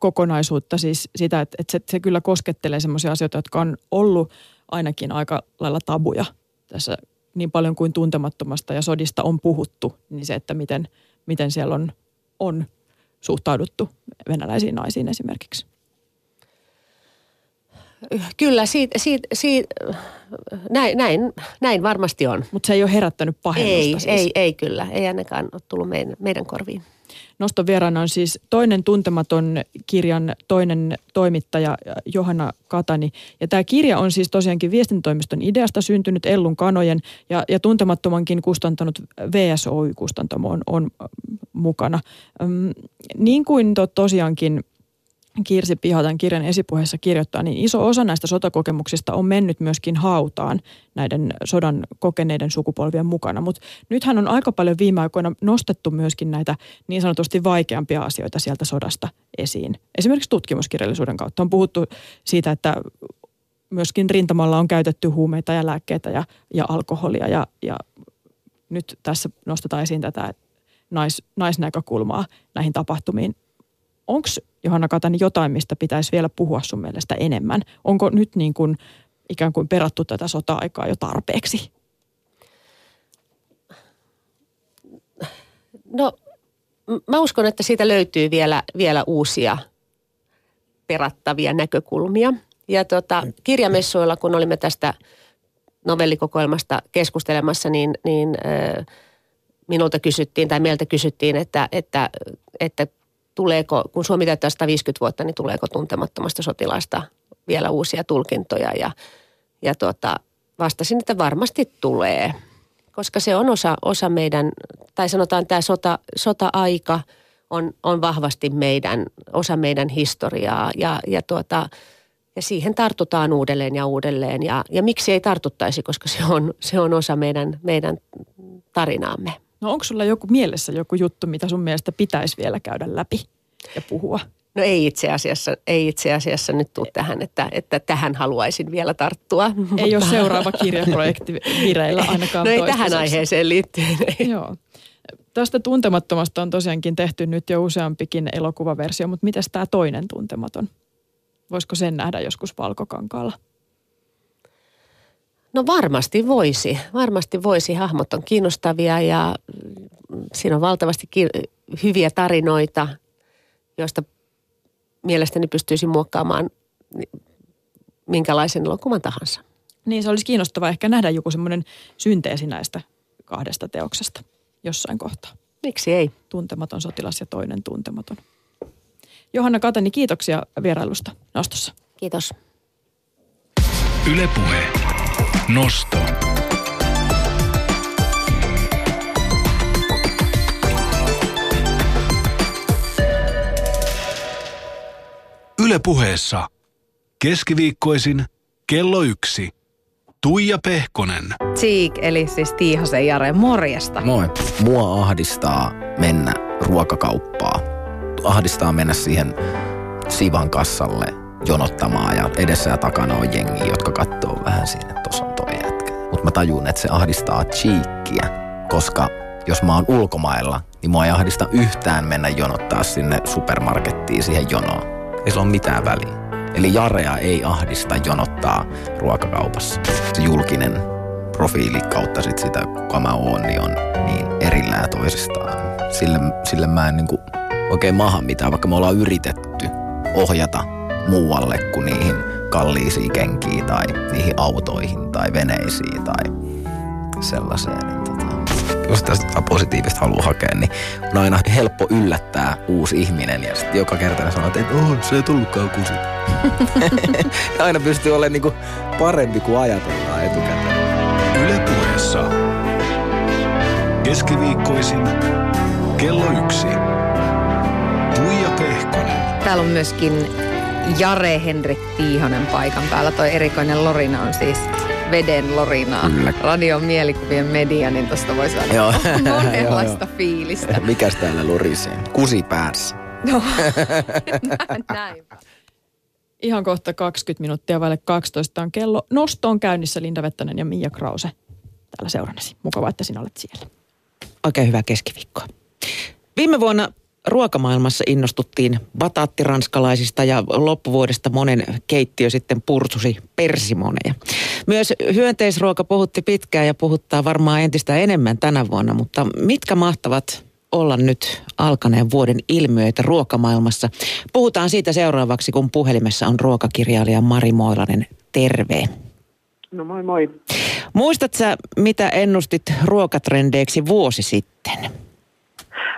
kokonaisuutta, siis sitä, että, että se, se kyllä koskettelee sellaisia asioita, jotka on ollut ainakin aika lailla tabuja tässä niin paljon kuin tuntemattomasta ja sodista on puhuttu, niin se, että miten, miten siellä on, on suhtauduttu venäläisiin naisiin esimerkiksi. Kyllä, siitä, siitä, siitä, näin, näin, näin varmasti on. Mutta se ei ole herättänyt pahennusta ei, siis. Ei, ei kyllä, ei ainakaan ole tullut meidän, meidän korviin. Noston vieraana on siis toinen tuntematon kirjan toinen toimittaja Johanna Katani. Ja tämä kirja on siis tosiaankin viestintätoimiston ideasta syntynyt Ellun kanojen ja, ja tuntemattomankin kustantanut VSOY-kustantamo on, on mukana. Ym, niin kuin to, tosiaankin Kirsi Piha tämän kirjan esipuheessa kirjoittaa, niin iso osa näistä sotakokemuksista on mennyt myöskin hautaan näiden sodan kokeneiden sukupolvien mukana. Mutta nythän on aika paljon viime aikoina nostettu myöskin näitä niin sanotusti vaikeampia asioita sieltä sodasta esiin. Esimerkiksi tutkimuskirjallisuuden kautta on puhuttu siitä, että myöskin rintamalla on käytetty huumeita ja lääkkeitä ja, ja alkoholia ja, ja nyt tässä nostetaan esiin tätä nais, naisnäkökulmaa näihin tapahtumiin onko Johanna Katainen jotain, mistä pitäisi vielä puhua sun mielestä enemmän? Onko nyt niin kuin ikään kuin perattu tätä sota-aikaa jo tarpeeksi? No mä uskon, että siitä löytyy vielä, vielä uusia perattavia näkökulmia. Ja tota, kirjamessuilla, kun olimme tästä novellikokoelmasta keskustelemassa, niin, niin minulta kysyttiin tai meiltä kysyttiin, että, että, että tuleeko, kun Suomi täyttää 150 vuotta, niin tuleeko tuntemattomasta sotilaasta vielä uusia tulkintoja ja, ja tuota, vastasin, että varmasti tulee, koska se on osa, osa meidän, tai sanotaan tämä sota, sota-aika on, on vahvasti meidän, osa meidän historiaa ja, ja tuota, ja siihen tartutaan uudelleen ja uudelleen. Ja, ja miksi ei tartuttaisi, koska se on, se on osa meidän, meidän tarinaamme. No onko sulla joku mielessä joku juttu, mitä sun mielestä pitäisi vielä käydä läpi ja puhua? No ei itse asiassa, ei itse asiassa nyt tule tähän, että, että tähän haluaisin vielä tarttua. Ei ole seuraava kirjaprojekti vireillä ainakaan No ei tähän aiheeseen liittyen. Ei. Joo. Tästä tuntemattomasta on tosiaankin tehty nyt jo useampikin elokuvaversio, mutta miten tämä toinen tuntematon? Voisiko sen nähdä joskus valkokankaalla? No varmasti voisi. Varmasti voisi. Hahmot on kiinnostavia ja siinä on valtavasti ki- hyviä tarinoita, joista mielestäni pystyisi muokkaamaan minkälaisen elokuvan tahansa. Niin se olisi kiinnostavaa ehkä nähdä joku semmoinen synteesi näistä kahdesta teoksesta jossain kohtaa. Miksi ei? Tuntematon sotilas ja toinen tuntematon. Johanna Katani, kiitoksia vierailusta nostossa. Kiitos. Ylepuhe. Nosto. Ylepuheessa keskiviikkoisin kello yksi. Tuija Pehkonen. Cheek, eli siis Tiihosen Jare, morjesta. Moi. Mua ahdistaa mennä ruokakauppaa. Ahdistaa mennä siihen Sivan kassalle jonottamaan ja edessä ja takana on jengi, jotka katsoo vähän siinä, että tossa on toi jätkä. Mutta mä tajun, että se ahdistaa Cheekkiä, koska jos mä oon ulkomailla, niin mua ei ahdista yhtään mennä jonottaa sinne supermarkettiin siihen jonoon. Ei sillä ole mitään väliä. Eli Jarea ei ahdista jonottaa ruokakaupassa. Se julkinen profiili kautta sit sitä, kuka mä oon, niin on niin erillään toisistaan. Sille, sille mä en niinku oikein maha mitään, vaikka me ollaan yritetty ohjata muualle kuin niihin kalliisiin kenkiin tai niihin autoihin tai veneisiin tai sellaiseen. Jos tästä positiivista haluaa hakea, niin on aina helppo yllättää uusi ihminen ja sitten joka kerta sanoo, että oh, se ei tullutkaan kusi. ja aina pystyy olemaan niinku parempi kuin ajatellaan etukäteen. Ylepuheessa keskiviikkoisin kello yksi. Tuija Pehkonen. Täällä on myöskin Jare Henrik Tiihonen paikan päällä. Toi erikoinen Lorina on siis veden Lorinaa. Kyllä. Radion mielikuvien media, niin tosta voi saada Joo. monenlaista Joo, fiilistä. Mikäs täällä lurisee? Kusi päässä. No, näin. Ihan kohta 20 minuuttia vaille 12 on kello. Nosto on käynnissä Linda Vettänen ja Mia Krause täällä seurannasi. Mukavaa, että sinä olet siellä. Oikein hyvää keskiviikkoa. Viime vuonna ruokamaailmassa innostuttiin bataattiranskalaisista ja loppuvuodesta monen keittiö sitten pursusi persimoneja. Myös hyönteisruoka puhutti pitkään ja puhuttaa varmaan entistä enemmän tänä vuonna, mutta mitkä mahtavat olla nyt alkaneen vuoden ilmiöitä ruokamaailmassa? Puhutaan siitä seuraavaksi, kun puhelimessa on ruokakirjailija Mari Moilanen. Terve. No moi moi. Muistat sä, mitä ennustit ruokatrendeiksi vuosi sitten?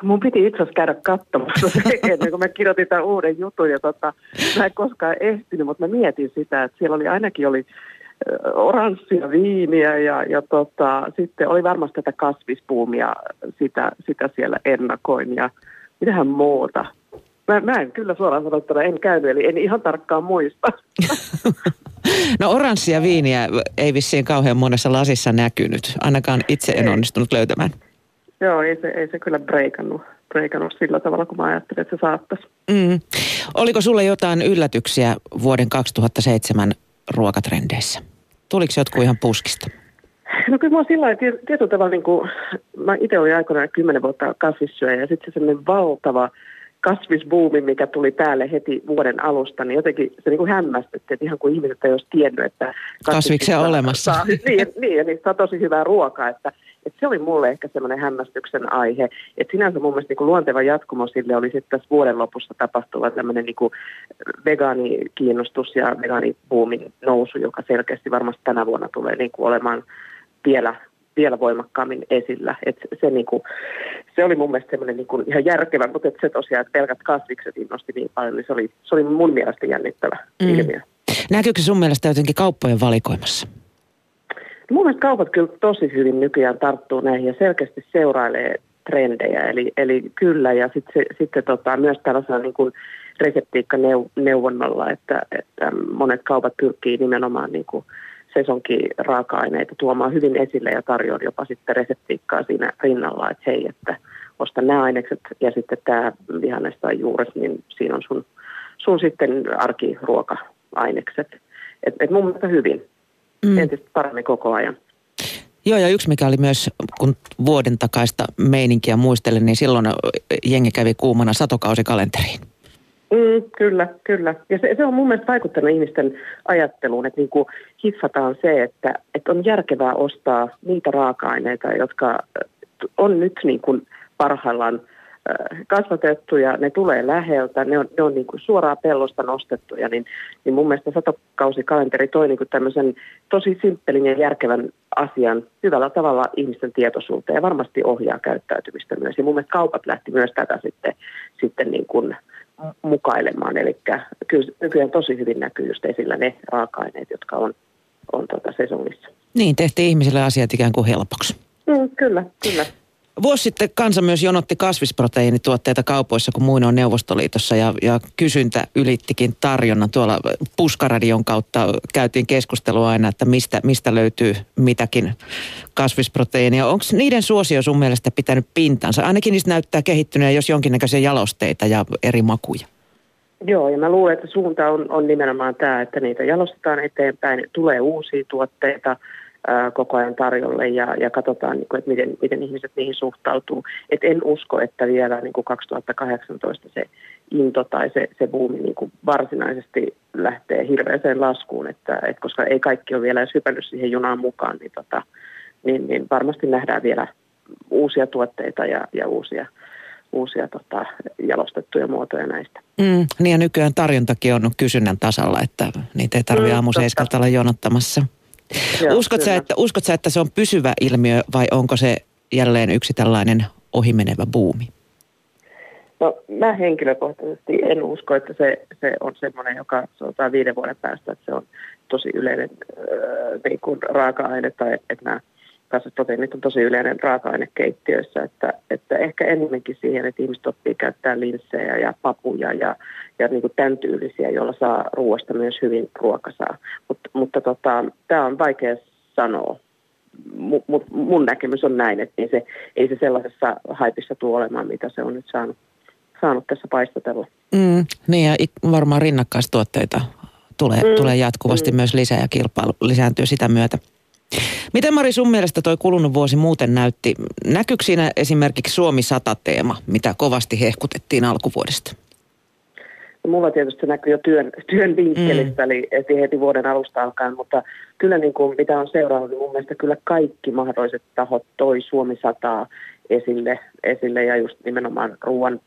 Mun piti itse asiassa käydä katsomassa se ennen kuin mä kirjoitin tämän uuden jutun. Ja tota, mä en koskaan ehtinyt, mutta mä mietin sitä, että siellä oli ainakin oli oranssia viiniä ja, ja tota, sitten oli varmasti tätä kasvispuumia, sitä, sitä siellä ennakoin ja mitähän muuta. Mä, mä en kyllä suoraan sanottuna en käynyt, eli en ihan tarkkaan muista. No oranssia viiniä ei vissiin kauhean monessa lasissa näkynyt. Ainakaan itse en onnistunut löytämään. Joo, ei se, ei se kyllä breikannut, breikannut sillä tavalla, kun mä ajattelin, että se saattaisi. Mm. Oliko sulle jotain yllätyksiä vuoden 2007 ruokatrendeissä? Tuliko jotkut ihan puskista? No kyllä mä oon sillä lailla tie- tietyllä tavalla, niin kuin, mä itse olin aikoinaan kymmenen vuotta kasvissyöjä ja sitten se semmoinen valtava kasvisbuumi, mikä tuli päälle heti vuoden alusta, niin jotenkin se niin kuin hämmästytti, että ihan kuin ihmiset ei olisi tiennyt, että Kasviksia on olemassa. Saa, niin, niin, ja niistä saa tosi hyvää ruokaa, että, että se oli mulle ehkä semmoinen hämmästyksen aihe. Että sinänsä mun mielestä niin kuin luonteva jatkumo sille oli sitten tässä vuoden lopussa tapahtuva tämmöinen niin kuin vegaanikiinnostus ja vegaanibuumin nousu, joka selkeästi varmasti tänä vuonna tulee niin kuin olemaan vielä, vielä voimakkaammin esillä. Et se, niin kuin, se oli mun mielestä semmoinen niin kuin ihan järkevä, mutta et se tosiaan, että pelkät kasvikset innosti niin paljon, niin se oli, se oli mun mielestä jännittävä Mm. ilmiö. Näkyykö sun mielestä jotenkin kauppojen valikoimassa? Mun mielestä kaupat kyllä tosi hyvin nykyään tarttuu näihin ja selkeästi seurailee trendejä. Eli, eli kyllä ja sit se, sitten tota, myös tällaisella niin kuin reseptiikkaneuvonnalla, että, että monet kaupat pyrkii nimenomaan niin kuin sesonkin raaka-aineita tuomaan hyvin esille ja tarjoaa jopa sitten reseptiikkaa siinä rinnalla, että hei, että osta nämä ainekset ja sitten tämä vihannes tai juures, niin siinä on sun, sun sitten arkiruoka-ainekset. Et, et mun mielestä hyvin, Mm. entistä paremmin koko ajan. Joo, ja yksi mikä oli myös, kun vuoden takaista meininkiä muistelen, niin silloin jengi kävi kuumana satokausikalenteriin. Mm, kyllä, kyllä. Ja se, se on mun mielestä vaikuttanut ihmisten ajatteluun, että niin kuin hiffataan se, että, että on järkevää ostaa niitä raaka-aineita, jotka äh, on nyt niin kuin parhaillaan kasvatettuja, ne tulee läheltä, ne on, ne on niin kuin suoraan pellosta nostettuja, niin, niin mun mielestä satokausikalenteri toi niin kuin tämmöisen tosi simppelin ja järkevän asian hyvällä tavalla ihmisten tietoisuuteen ja varmasti ohjaa käyttäytymistä myös. Ja mun mielestä kaupat lähti myös tätä sitten, sitten niin kuin mukailemaan, eli kyllä nykyään tosi hyvin näkyy just esillä ne raaka-aineet, jotka on, on tota sesongissa. Niin, tehtiin ihmisille asiat ikään kuin helpoksi. Mm, kyllä, kyllä. Vuosi sitten kansa myös jonotti kasvisproteiinituotteita kaupoissa, kun muinoin Neuvostoliitossa ja, ja kysyntä ylittikin tarjonnan. Tuolla Puskaradion kautta käytiin keskustelua aina, että mistä, mistä löytyy mitäkin kasvisproteiinia. Onko niiden suosio sun mielestä pitänyt pintansa? Ainakin niistä näyttää kehittyneen, jos jonkinnäköisiä jalosteita ja eri makuja. Joo, ja mä luulen, että suunta on, on nimenomaan tämä, että niitä jalostetaan eteenpäin, tulee uusia tuotteita – koko ajan tarjolle ja, ja katsotaan, niin kuin, että miten, miten ihmiset niihin suhtautuu. Et en usko, että vielä niin kuin 2018 se into tai se, se buumi niin kuin varsinaisesti lähtee hirveäseen laskuun, että, et koska ei kaikki ole vielä edes hypännyt siihen junaan mukaan, niin, tota, niin, niin varmasti nähdään vielä uusia tuotteita ja, ja uusia, uusia tota, jalostettuja muotoja näistä. Mm, niin ja nykyään tarjontakin on kysynnän tasalla, että niitä ei tarvitse mm, aamu olla jonottamassa. Joo, uskot, sä, että, uskot sä, että se on pysyvä ilmiö vai onko se jälleen yksi tällainen ohimenevä buumi? No mä henkilökohtaisesti en usko, että se, se on semmoinen, joka sanotaan viiden vuoden päästä, että se on tosi yleinen äh, niin kuin raaka-aine tai että nämä kasvisproteiinit on tosi yleinen raaka-aine keittiöissä, että, että ehkä enemmänkin siihen, että ihmiset oppii käyttää linssejä ja papuja ja, ja niin kuin tämän tyylisiä, joilla saa ruoasta myös hyvin ruokasaa. Mut, mutta tota, tämä on vaikea sanoa. M- mun näkemys on näin, että ei se, ei se sellaisessa haipissa tule olemaan, mitä se on nyt saanut, saanut tässä paistatella. Mm, niin ja varmaan rinnakkaistuotteita tulee, mm, tulee jatkuvasti mm. myös lisää ja kilpailu lisääntyy sitä myötä. Miten Mari sun mielestä toi kulunut vuosi muuten näytti? Näkyykö siinä esimerkiksi Suomi 100-teema, mitä kovasti hehkutettiin alkuvuodesta? No, mulla tietysti se näkyy jo työn, työn vinkkelistä, mm. eli heti vuoden alusta alkaen, mutta kyllä niin kuin, mitä on seurannut, niin mun mielestä kyllä kaikki mahdolliset tahot toi Suomi 100 esille, esille ja just nimenomaan ruoan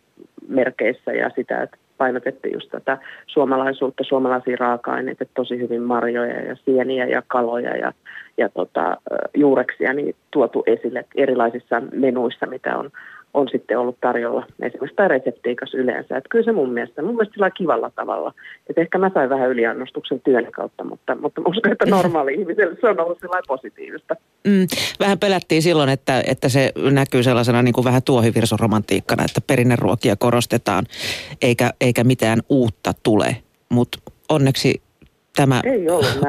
merkeissä ja sitä, että painotettiin just tätä suomalaisuutta, suomalaisia raaka-aineita, tosi hyvin marjoja ja sieniä ja kaloja ja, ja tota, juureksia niin tuotu esille erilaisissa menuissa, mitä on on sitten ollut tarjolla esimerkiksi tai reseptiikas yleensä. Että kyllä se mun mielestä, mun mielestä sillä kivalla tavalla. Että ehkä mä sain vähän yliannostuksen työn kautta, mutta, mutta uskon, että normaali ihmiselle se on ollut sillä positiivista. Mm, vähän pelättiin silloin, että, että se näkyy sellaisena niin kuin vähän tuohivirsoromantiikkana, että perinneruokia korostetaan eikä, eikä mitään uutta tule. Mutta onneksi tämä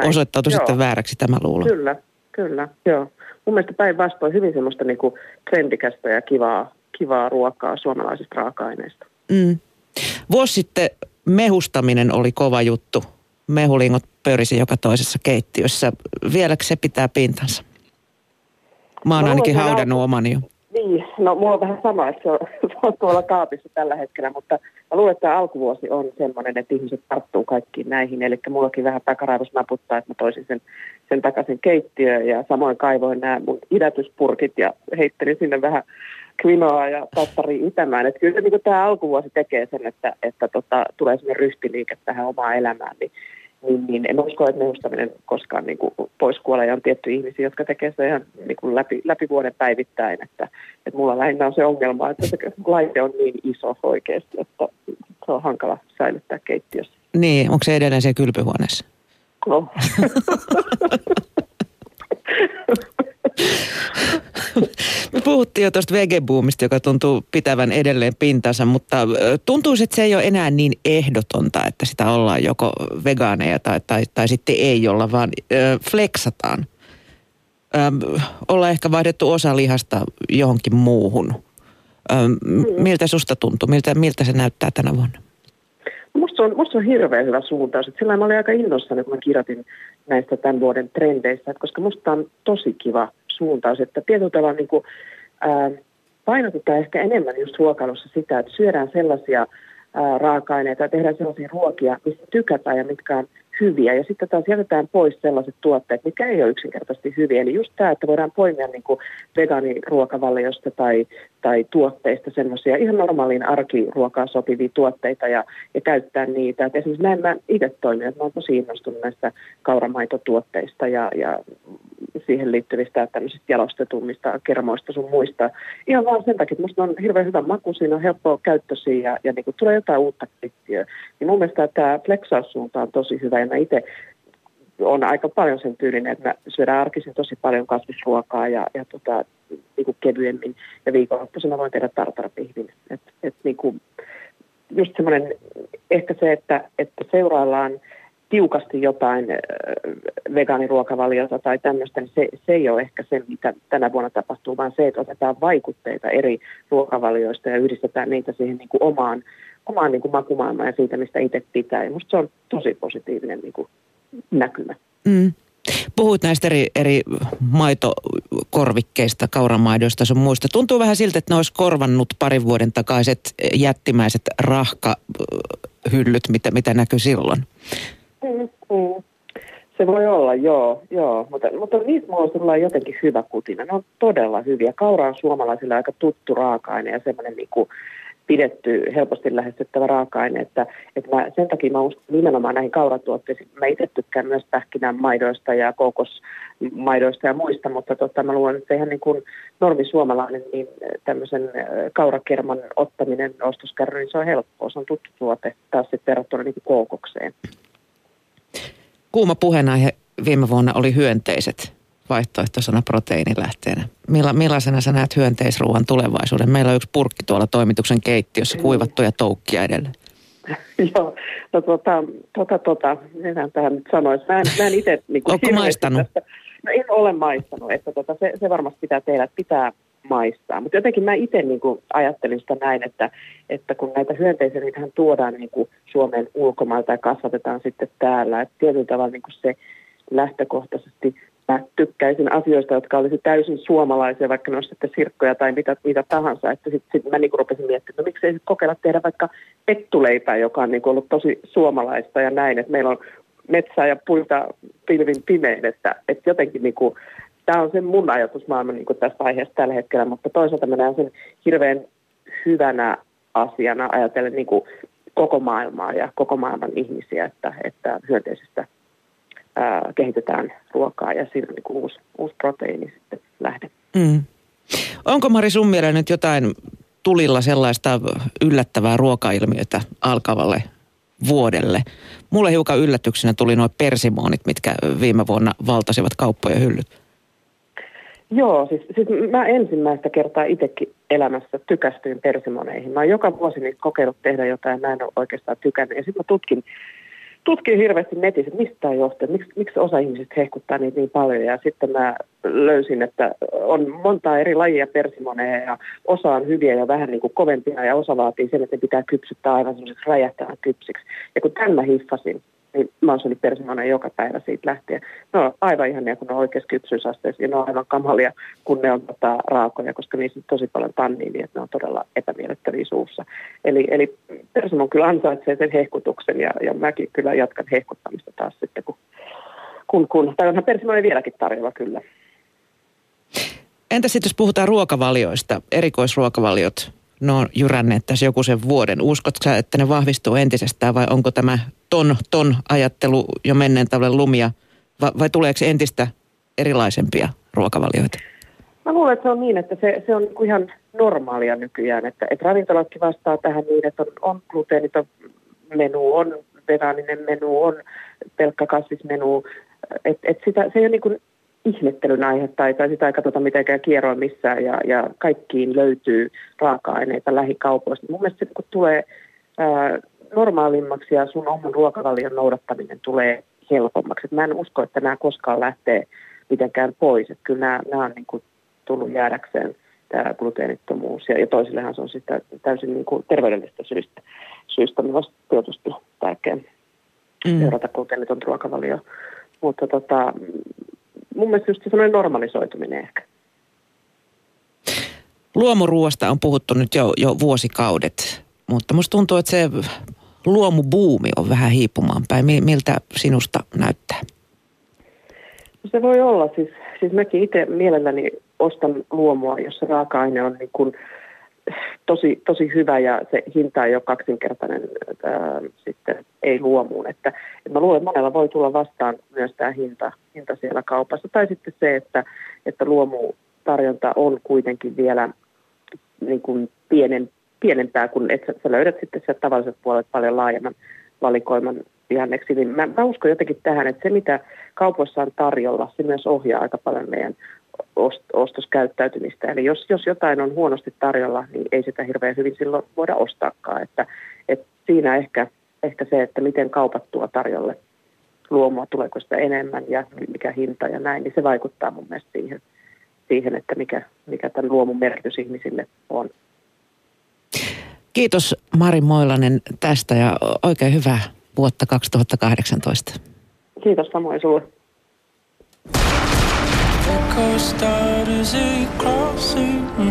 osoittautui Joo. sitten vääräksi tämä luulo. Kyllä, kyllä, joo. Mun mielestä päinvastoin hyvin semmoista niin kuin trendikästä ja kivaa kivaa ruokaa suomalaisista raaka-aineista. Mm. Vuosi sitten mehustaminen oli kova juttu. Mehulingot pörisi joka toisessa keittiössä. Vieläkö se pitää pintansa? Mä oon no, ainakin haudannut al- omani jo. Niin, no mulla on vähän sama, että se on, se on tuolla kaapissa tällä hetkellä, mutta mä luulen, että alkuvuosi on sellainen, että ihmiset tarttuu kaikkiin näihin. Eli mullakin vähän takaraivos naputtaa, että mä toisin sen, sen takaisin keittiöön ja samoin kaivoin nämä mun idätyspurkit ja heittelin sinne vähän kvinoa ja tattari itämään. Että kyllä niin tämä alkuvuosi tekee sen, että, että tota, tulee sellainen ryhtiliike tähän omaan elämään, niin, niin, niin en usko, että neuvostaminen koskaan niin kuin pois kuolee. Ja on tietty ihmisiä, jotka tekee sitä ihan niin kuin läpi, läpi vuoden päivittäin. Että, että mulla lähinnä on se ongelma, että se laite on niin iso oikeasti, että se on hankala säilyttää keittiössä. Niin, onko se edelleen se kylpyhuoneessa? No. Me puhuttiin jo tuosta vegebuumista, joka tuntuu pitävän edelleen pintansa, mutta tuntuu, että se ei ole enää niin ehdotonta, että sitä ollaan joko vegaaneja tai, tai, tai sitten ei olla, vaan ö, fleksataan. Ö, ollaan ehkä vaihdettu osa lihasta johonkin muuhun. Ö, miltä susta tuntuu? Miltä, miltä se näyttää tänä vuonna? Musta on, musta on hirveän hyvä suuntaus. Sillä mä olin aika innossani, kun mä kirjoitin näistä tämän vuoden trendeistä, koska musta on tosi kiva – suuntaus, että tietyllä tavalla niin kuin, ää, painotetaan ehkä enemmän just ruokailussa sitä, että syödään sellaisia ää, raaka-aineita ja tehdään sellaisia ruokia, mistä tykätään ja mitkä on hyviä. Ja sitten taas jätetään pois sellaiset tuotteet, mitkä ei ole yksinkertaisesti hyviä. Eli just tämä, että voidaan poimia niin kuin vegaaniruokavaliosta tai, tai tuotteista semmoisia ihan normaaliin arkiruokaan sopivia tuotteita ja, ja käyttää niitä. Et esimerkiksi näin mä itse toimin, että mä oon tosi innostunut näistä kauramaitotuotteista ja, ja siihen liittyvistä tämmöisistä jalostetummista kermoista sun muista. Ihan vaan sen takia, että musta on hirveän hyvä maku, siinä on helppo käyttöisiä ja, ja niin kuin tulee jotain uutta krittiä. Niin mun mielestä tämä flexaussuunta on tosi hyvä ja mä itse on aika paljon sen tyylinen, että mä syödään arkisin tosi paljon kasvisruokaa ja, ja tota, niin kuin kevyemmin. Ja viikonloppuisena voin tehdä tartarpihvin. Et, et niin kuin, just semmoinen, ehkä se, että, että seuraillaan tiukasti jotain vegaaniruokavaliota tai tämmöistä, niin se, se ei ole ehkä se, mitä tänä vuonna tapahtuu, vaan se, että otetaan vaikutteita eri ruokavalioista ja yhdistetään niitä siihen niin kuin omaan, omaan niin kuin makumaailmaan ja siitä, mistä itse pitää. Ja musta se on tosi positiivinen niin kuin näkymä. Mm. Puhuit näistä eri, eri maitokorvikkeista, kauramaidoista sun muista. Tuntuu vähän siltä, että ne olisi korvannut parin vuoden takaiset jättimäiset rahkahyllyt, mitä, mitä näkyy silloin. Mm, mm. Se voi olla, joo, joo. Mutta, mutta niistä mulla on jotenkin hyvä kutina. Ne on todella hyviä. Kaura on suomalaisille aika tuttu raaka-aine ja semmoinen niin kuin, pidetty helposti lähestyttävä raaka-aine, että, että mä, sen takia mä uskon nimenomaan näihin kauratuotteisiin. Mä itse tykkään myös pähkinän maidoista ja koukosmaidoista ja muista, mutta tota, mä luulen, että ihan niin kuin normi suomalainen, niin tämmöisen kaurakerman ottaminen ostoskärryyn, se on helppoa. Se on tuttu tuote taas sitten verrattuna niin kuin koukokseen. Kuuma puheenaihe viime vuonna oli hyönteiset vaihtoehtoisena proteiinilähteenä. Milla, millaisena sä näet hyönteisruuan tulevaisuuden? Meillä on yksi purkki tuolla toimituksen keittiössä, kuivattuja toukkia edelleen. Joo, no tota, tota, tota, mitä tähän nyt sanoisi. Mä en, mä en itse... Niin Oletko maistanut? Tästä, no en ole maistanut, että tota, se, se varmasti pitää tehdä, että pitää maistaa. Mutta jotenkin mä itse niin kuin ajattelin sitä näin, että, että kun näitä hyönteisiä, niitähän tuodaan niin kuin Suomen ulkomailta ja kasvatetaan sitten täällä. Että tietyllä tavalla niin kuin se lähtökohtaisesti mä tykkäisin asioista, jotka olisi täysin suomalaisia, vaikka ne olisi sitten sirkkoja tai mitä, mitä tahansa. Että sitten sit mä niinku rupesin miettimään, että miksei sitten kokeilla tehdä vaikka pettuleipää, joka on niinku ollut tosi suomalaista ja näin, että meillä on metsää ja puita pilvin pimein, että, että jotenkin niinku, tämä on se mun ajatusmaailma niinku tästä aiheesta tällä hetkellä, mutta toisaalta mä näen sen hirveän hyvänä asiana ajatellen niinku koko maailmaa ja koko maailman ihmisiä, että, että hyönteisistä ää, kehitetään ruokaa ja siinä on niin uusi, uusi proteiini sitten lähde. Mm. Onko Mari sun nyt jotain tulilla sellaista yllättävää ruokailmiötä alkavalle vuodelle? Mulle hiukan yllätyksenä tuli nuo persimonit, mitkä viime vuonna valtasivat kauppojen hyllyt. Joo, siis, siis mä ensimmäistä kertaa itsekin elämässä tykästyin persimoneihin. Mä oon joka vuosi niitä kokeillut tehdä jotain, mä en ole oikeastaan tykännyt. Ja sitten mä tutkin tutkin hirveästi netissä, että mistä tämä johtuu, miksi, miksi osa ihmisistä hehkuttaa niitä niin paljon. Ja sitten mä löysin, että on monta eri lajia persimoneja ja osa on hyviä ja vähän niin kuin kovempia ja osa vaatii sen, että ne pitää kypsyttää aivan semmoiseksi räjähtävän kypsiksi. Ja kun tämän mä hiffasin, niin mä oon syönyt joka päivä siitä lähtien. Ne on aivan ihania, kun ne on oikeassa kypsyysasteessa ja ne on aivan kamalia, kun ne on tota, raakoja, koska niissä on tosi paljon tanniinia, että ne on todella epämiellyttäviä suussa. Eli, eli persimon kyllä ansaitsee sen hehkutuksen ja, ja mäkin kyllä jatkan hehkuttamista taas sitten, kun, kun, kun tai onhan persimoni vieläkin tarjolla kyllä. Entä sitten jos puhutaan ruokavalioista, erikoisruokavaliot, ne on jyränneet tässä joku sen vuoden. Uskotko sä, että ne vahvistuu entisestään vai onko tämä ton, ton ajattelu jo menneen tavalla lumia vai, vai tuleeko entistä erilaisempia ruokavalioita? Mä luulen, että se on niin, että se, se on niinku ihan normaalia nykyään, että, että ravintolatkin vastaa tähän niin, että on, on gluteeniton menu, on vegaaninen menu, on pelkkä kasvismenu, että et se ei ole niin ihmettelyn aihe tai, sitä ei katsota mitenkään kierroa missään ja, ja kaikkiin löytyy raaka-aineita lähikaupoista. Mun mielestä se kun tulee ää, normaalimmaksi ja sun oman ruokavalion noudattaminen tulee helpommaksi. Et mä en usko, että nämä koskaan lähtee mitenkään pois. Et kyllä nämä, nämä on niin kuin tullut jäädäkseen tämä gluteenittomuus ja, ja toisillehan se on sitten täysin niin kuin terveydellistä syistä, syistä myös tietysti tärkeä mm. seurata gluteeniton ruokavalio. Mutta tota, mun mielestä just semmoinen normalisoituminen ehkä. Luomuruoasta on puhuttu nyt jo, jo vuosikaudet, mutta musta tuntuu, että se luomubuumi on vähän hiipumaan päin. Miltä sinusta näyttää? No se voi olla. Siis, siis mäkin itse mielelläni ostan luomua, jossa raaka-aine on niin kuin tosi, tosi hyvä ja se hinta ei ole kaksinkertainen ää, sitten ei luomuun. Että, että mä luulen, että monella voi tulla vastaan myös tämä hinta, hinta siellä kaupassa. Tai sitten se, että, että luomutarjonta on kuitenkin vielä niin kuin pienen, pienempää, kun et sä, sä löydät sitten sieltä tavalliset puolet paljon laajemman valikoiman vihanneksi. Niin mä, mä uskon jotenkin tähän, että se mitä kaupoissa on tarjolla, se myös ohjaa aika paljon meidän ostoskäyttäytymistä. Eli jos, jos jotain on huonosti tarjolla, niin ei sitä hirveän hyvin silloin voida ostaakaan. Että, että siinä ehkä, ehkä se, että miten kaupat tuo tarjolle luomua, tuleeko sitä enemmän ja mikä hinta ja näin, niin se vaikuttaa mun mielestä siihen, siihen että mikä, mikä tämän luomun merkitys ihmisille on. Kiitos Mari Moilanen tästä ja oikein hyvää vuotta 2018. Kiitos samoin sinulle.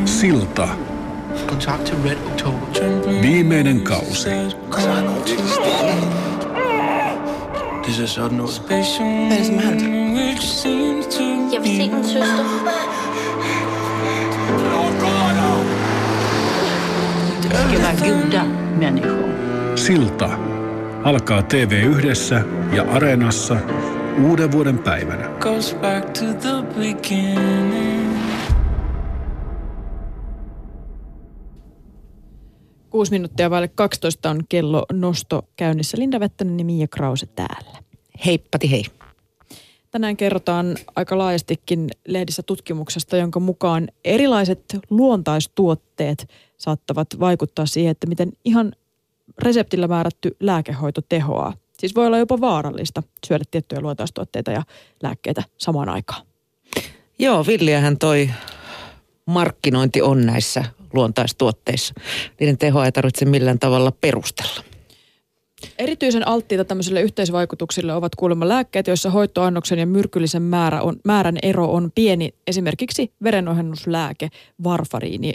Silta. Viimeinen kausi. Hvad er det, som er Jeg vil se min søster. ska vara goda människor. Silta. Alkaa TV1 ja Areenassa uuden vuoden päivänä. goes back to the beginning. Kuusi minuuttia vaille 12 on kello nosto käynnissä. Linda Vettänen ja Mia Krause täällä. Heippati hei. Tänään kerrotaan aika laajastikin lehdissä tutkimuksesta, jonka mukaan erilaiset luontaistuotteet saattavat vaikuttaa siihen, että miten ihan reseptillä määrätty lääkehoito tehoaa. Siis voi olla jopa vaarallista syödä tiettyjä luontaistuotteita ja lääkkeitä samaan aikaan. Joo, Villiähän toi markkinointi on näissä luontaistuotteissa. Niiden tehoa ei tarvitse millään tavalla perustella. Erityisen alttiita tämmöisille yhteisvaikutuksille ovat kuulemma lääkkeet, joissa hoitoannoksen ja myrkyllisen määrä on, määrän ero on pieni. Esimerkiksi verenohennuslääke varfariini,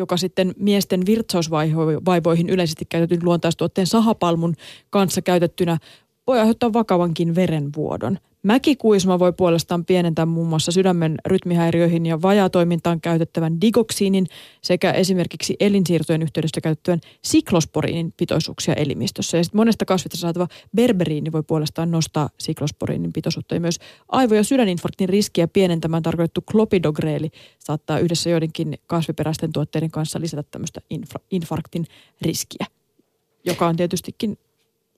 joka sitten miesten virtsausvaivoihin yleisesti käytetyn luontaistuotteen sahapalmun kanssa käytettynä voi aiheuttaa vakavankin verenvuodon. Mäkikuisma voi puolestaan pienentää muun muassa sydämen rytmihäiriöihin ja vajaatoimintaan käytettävän digoksiinin sekä esimerkiksi elinsiirtojen yhteydessä käytettävän siklosporiinin pitoisuuksia elimistössä. Ja sitten monesta kasvista saatava berberiini voi puolestaan nostaa siklosporiinin pitoisuutta ja myös aivo- ja sydäninfarktin riskiä pienentämään tarkoitettu klopidogreeli saattaa yhdessä joidenkin kasviperäisten tuotteiden kanssa lisätä tämmöistä infra- infarktin riskiä, joka on tietystikin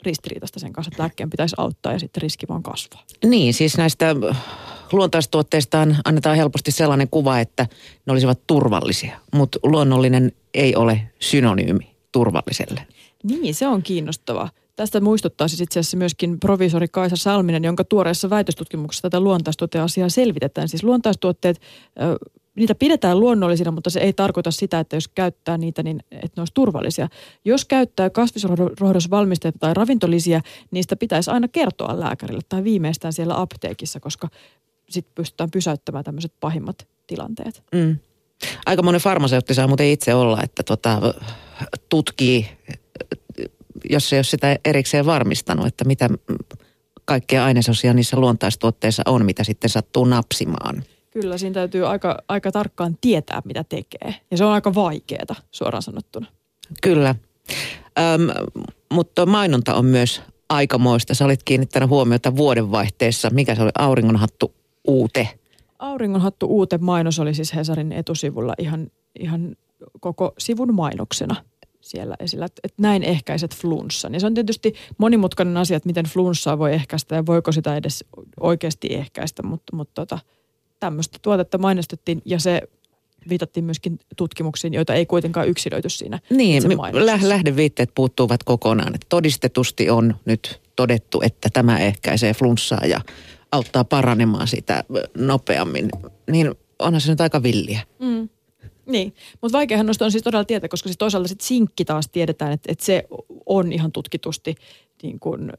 ristiriitaista sen kanssa, että lääkkeen pitäisi auttaa ja sitten riski vaan kasvaa. Niin, siis näistä luontaistuotteistaan annetaan helposti sellainen kuva, että ne olisivat turvallisia, mutta luonnollinen ei ole synonyymi turvalliselle. Niin, se on kiinnostavaa. Tästä muistuttaa siis itse asiassa myöskin provisori Kaisa Salminen, jonka tuoreessa väitöstutkimuksessa tätä luontaistuoteasiaa selvitetään. Siis luontaistuotteet, niitä pidetään luonnollisina, mutta se ei tarkoita sitä, että jos käyttää niitä, niin että ne olisi turvallisia. Jos käyttää kasvisrohdosvalmisteita tai ravintolisiä, niistä pitäisi aina kertoa lääkärille tai viimeistään siellä apteekissa, koska sitten pystytään pysäyttämään tämmöiset pahimmat tilanteet. Mm. Aika monen farmaseutti saa muuten itse olla, että tota, tutkii, jos ei ole sitä erikseen varmistanut, että mitä kaikkea ainesosia niissä luontaistuotteissa on, mitä sitten sattuu napsimaan. Kyllä, siinä täytyy aika, aika tarkkaan tietää, mitä tekee. Ja se on aika vaikeaa, suoraan sanottuna. Kyllä. Öm, mutta mainonta on myös aikamoista. Sä olit kiinnittänyt huomiota vuodenvaihteessa. Mikä se oli? Auringonhattu uute. Auringonhattu uute mainos oli siis Hesarin etusivulla ihan, ihan koko sivun mainoksena siellä esillä, että, että näin ehkäiset flunssan. Ja se on tietysti monimutkainen asia, että miten flunssaa voi ehkäistä ja voiko sitä edes oikeasti ehkäistä, mutta, mutta tota, tämmöistä tuotetta mainostettiin ja se viitattiin myöskin tutkimuksiin, joita ei kuitenkaan yksilöity siinä Niin, lä- lähdeviitteet puuttuvat kokonaan. Että todistetusti on nyt todettu, että tämä ehkäisee flunssaa ja auttaa paranemaan sitä nopeammin. Niin onhan se nyt aika villiä. Mm. Niin, mutta vaikeahan noista on siis todella tietää, koska siis toisaalta sit sinkki taas tiedetään, että, että se on ihan tutkitusti niin kuin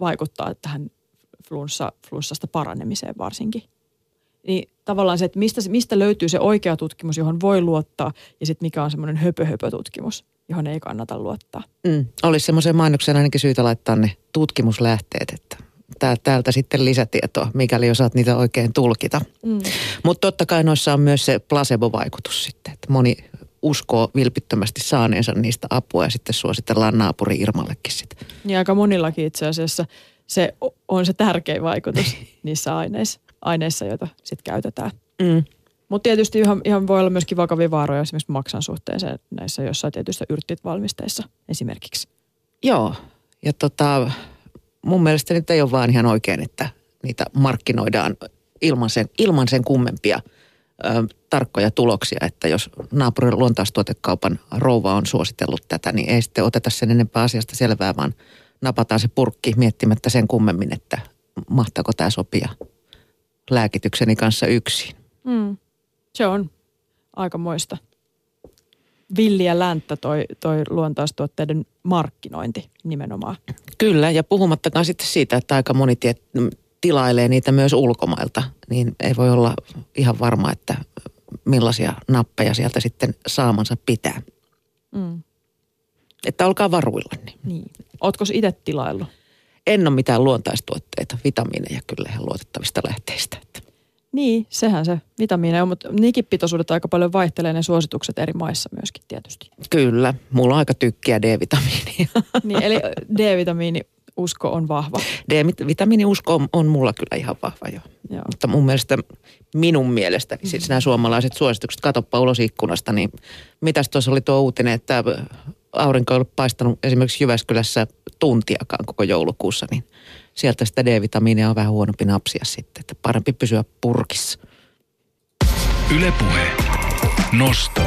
vaikuttaa tähän flunssa, flunssasta paranemiseen varsinkin. Niin tavallaan se, että mistä, mistä löytyy se oikea tutkimus, johon voi luottaa ja sitten mikä on semmoinen höpö-höpö-tutkimus. johon ei kannata luottaa. Mm. Olisi semmoisen mainoksen ainakin syytä laittaa ne tutkimuslähteet, että täältä sitten lisätietoa, mikäli osaat niitä oikein tulkita. Mm. Mutta totta kai noissa on myös se placebo-vaikutus sitten, että moni uskoo vilpittömästi saaneensa niistä apua ja sitten suositellaan naapuri Irmallekin sitä. Niin aika monillakin itse asiassa se on se tärkein vaikutus niissä aineissa, aineissa joita sitten käytetään. Mm. Mutta tietysti ihan, ihan voi olla myöskin vakavia vaaroja esimerkiksi maksan suhteen näissä jossain tietyissä yrtit valmisteissa esimerkiksi. Joo, ja tota, mun mielestä nyt ei ole vaan ihan oikein, että niitä markkinoidaan ilman sen, ilman sen kummempia ö, tarkkoja tuloksia, että jos naapurin luontaistuotekaupan rouva on suositellut tätä, niin ei sitten oteta sen enempää asiasta selvää, vaan napataan se purkki miettimättä sen kummemmin, että mahtaako tämä sopia lääkitykseni kanssa yksin. Mm. Se on aika moista. Villiä länttä toi, toi luontaistuotteiden markkinointi nimenomaan. Kyllä, ja puhumattakaan sitten siitä, että aika moni tie, tilailee niitä myös ulkomailta, niin ei voi olla ihan varma, että millaisia nappeja sieltä sitten saamansa pitää. Mm. Että olkaa varuilla. Niin. Ootko itse tilaillut? En ole mitään luontaistuotteita, vitamiineja kyllä ihan luotettavista lähteistä. Että. Niin, sehän se vitamiineja on, mutta nikipitoisuudet aika paljon vaihtelee ne suositukset eri maissa myöskin tietysti. Kyllä, mulla on aika tykkiä D-vitamiinia. Niin, eli D-vitamiini usko on vahva. D-vitamiiniusko on, on mulla kyllä ihan vahva jo. Joo. Mutta mun mielestä, minun mielestä, mm-hmm. siis nämä suomalaiset suositukset, katoppa ulos ikkunasta, niin mitäs tuossa oli tuo uutinen, että aurinko ei ollut paistanut esimerkiksi Jyväskylässä tuntiakaan koko joulukuussa, niin sieltä sitä D-vitamiinia on vähän huonompi napsia sitten, että parempi pysyä purkissa. Ylepuhe. Nosto.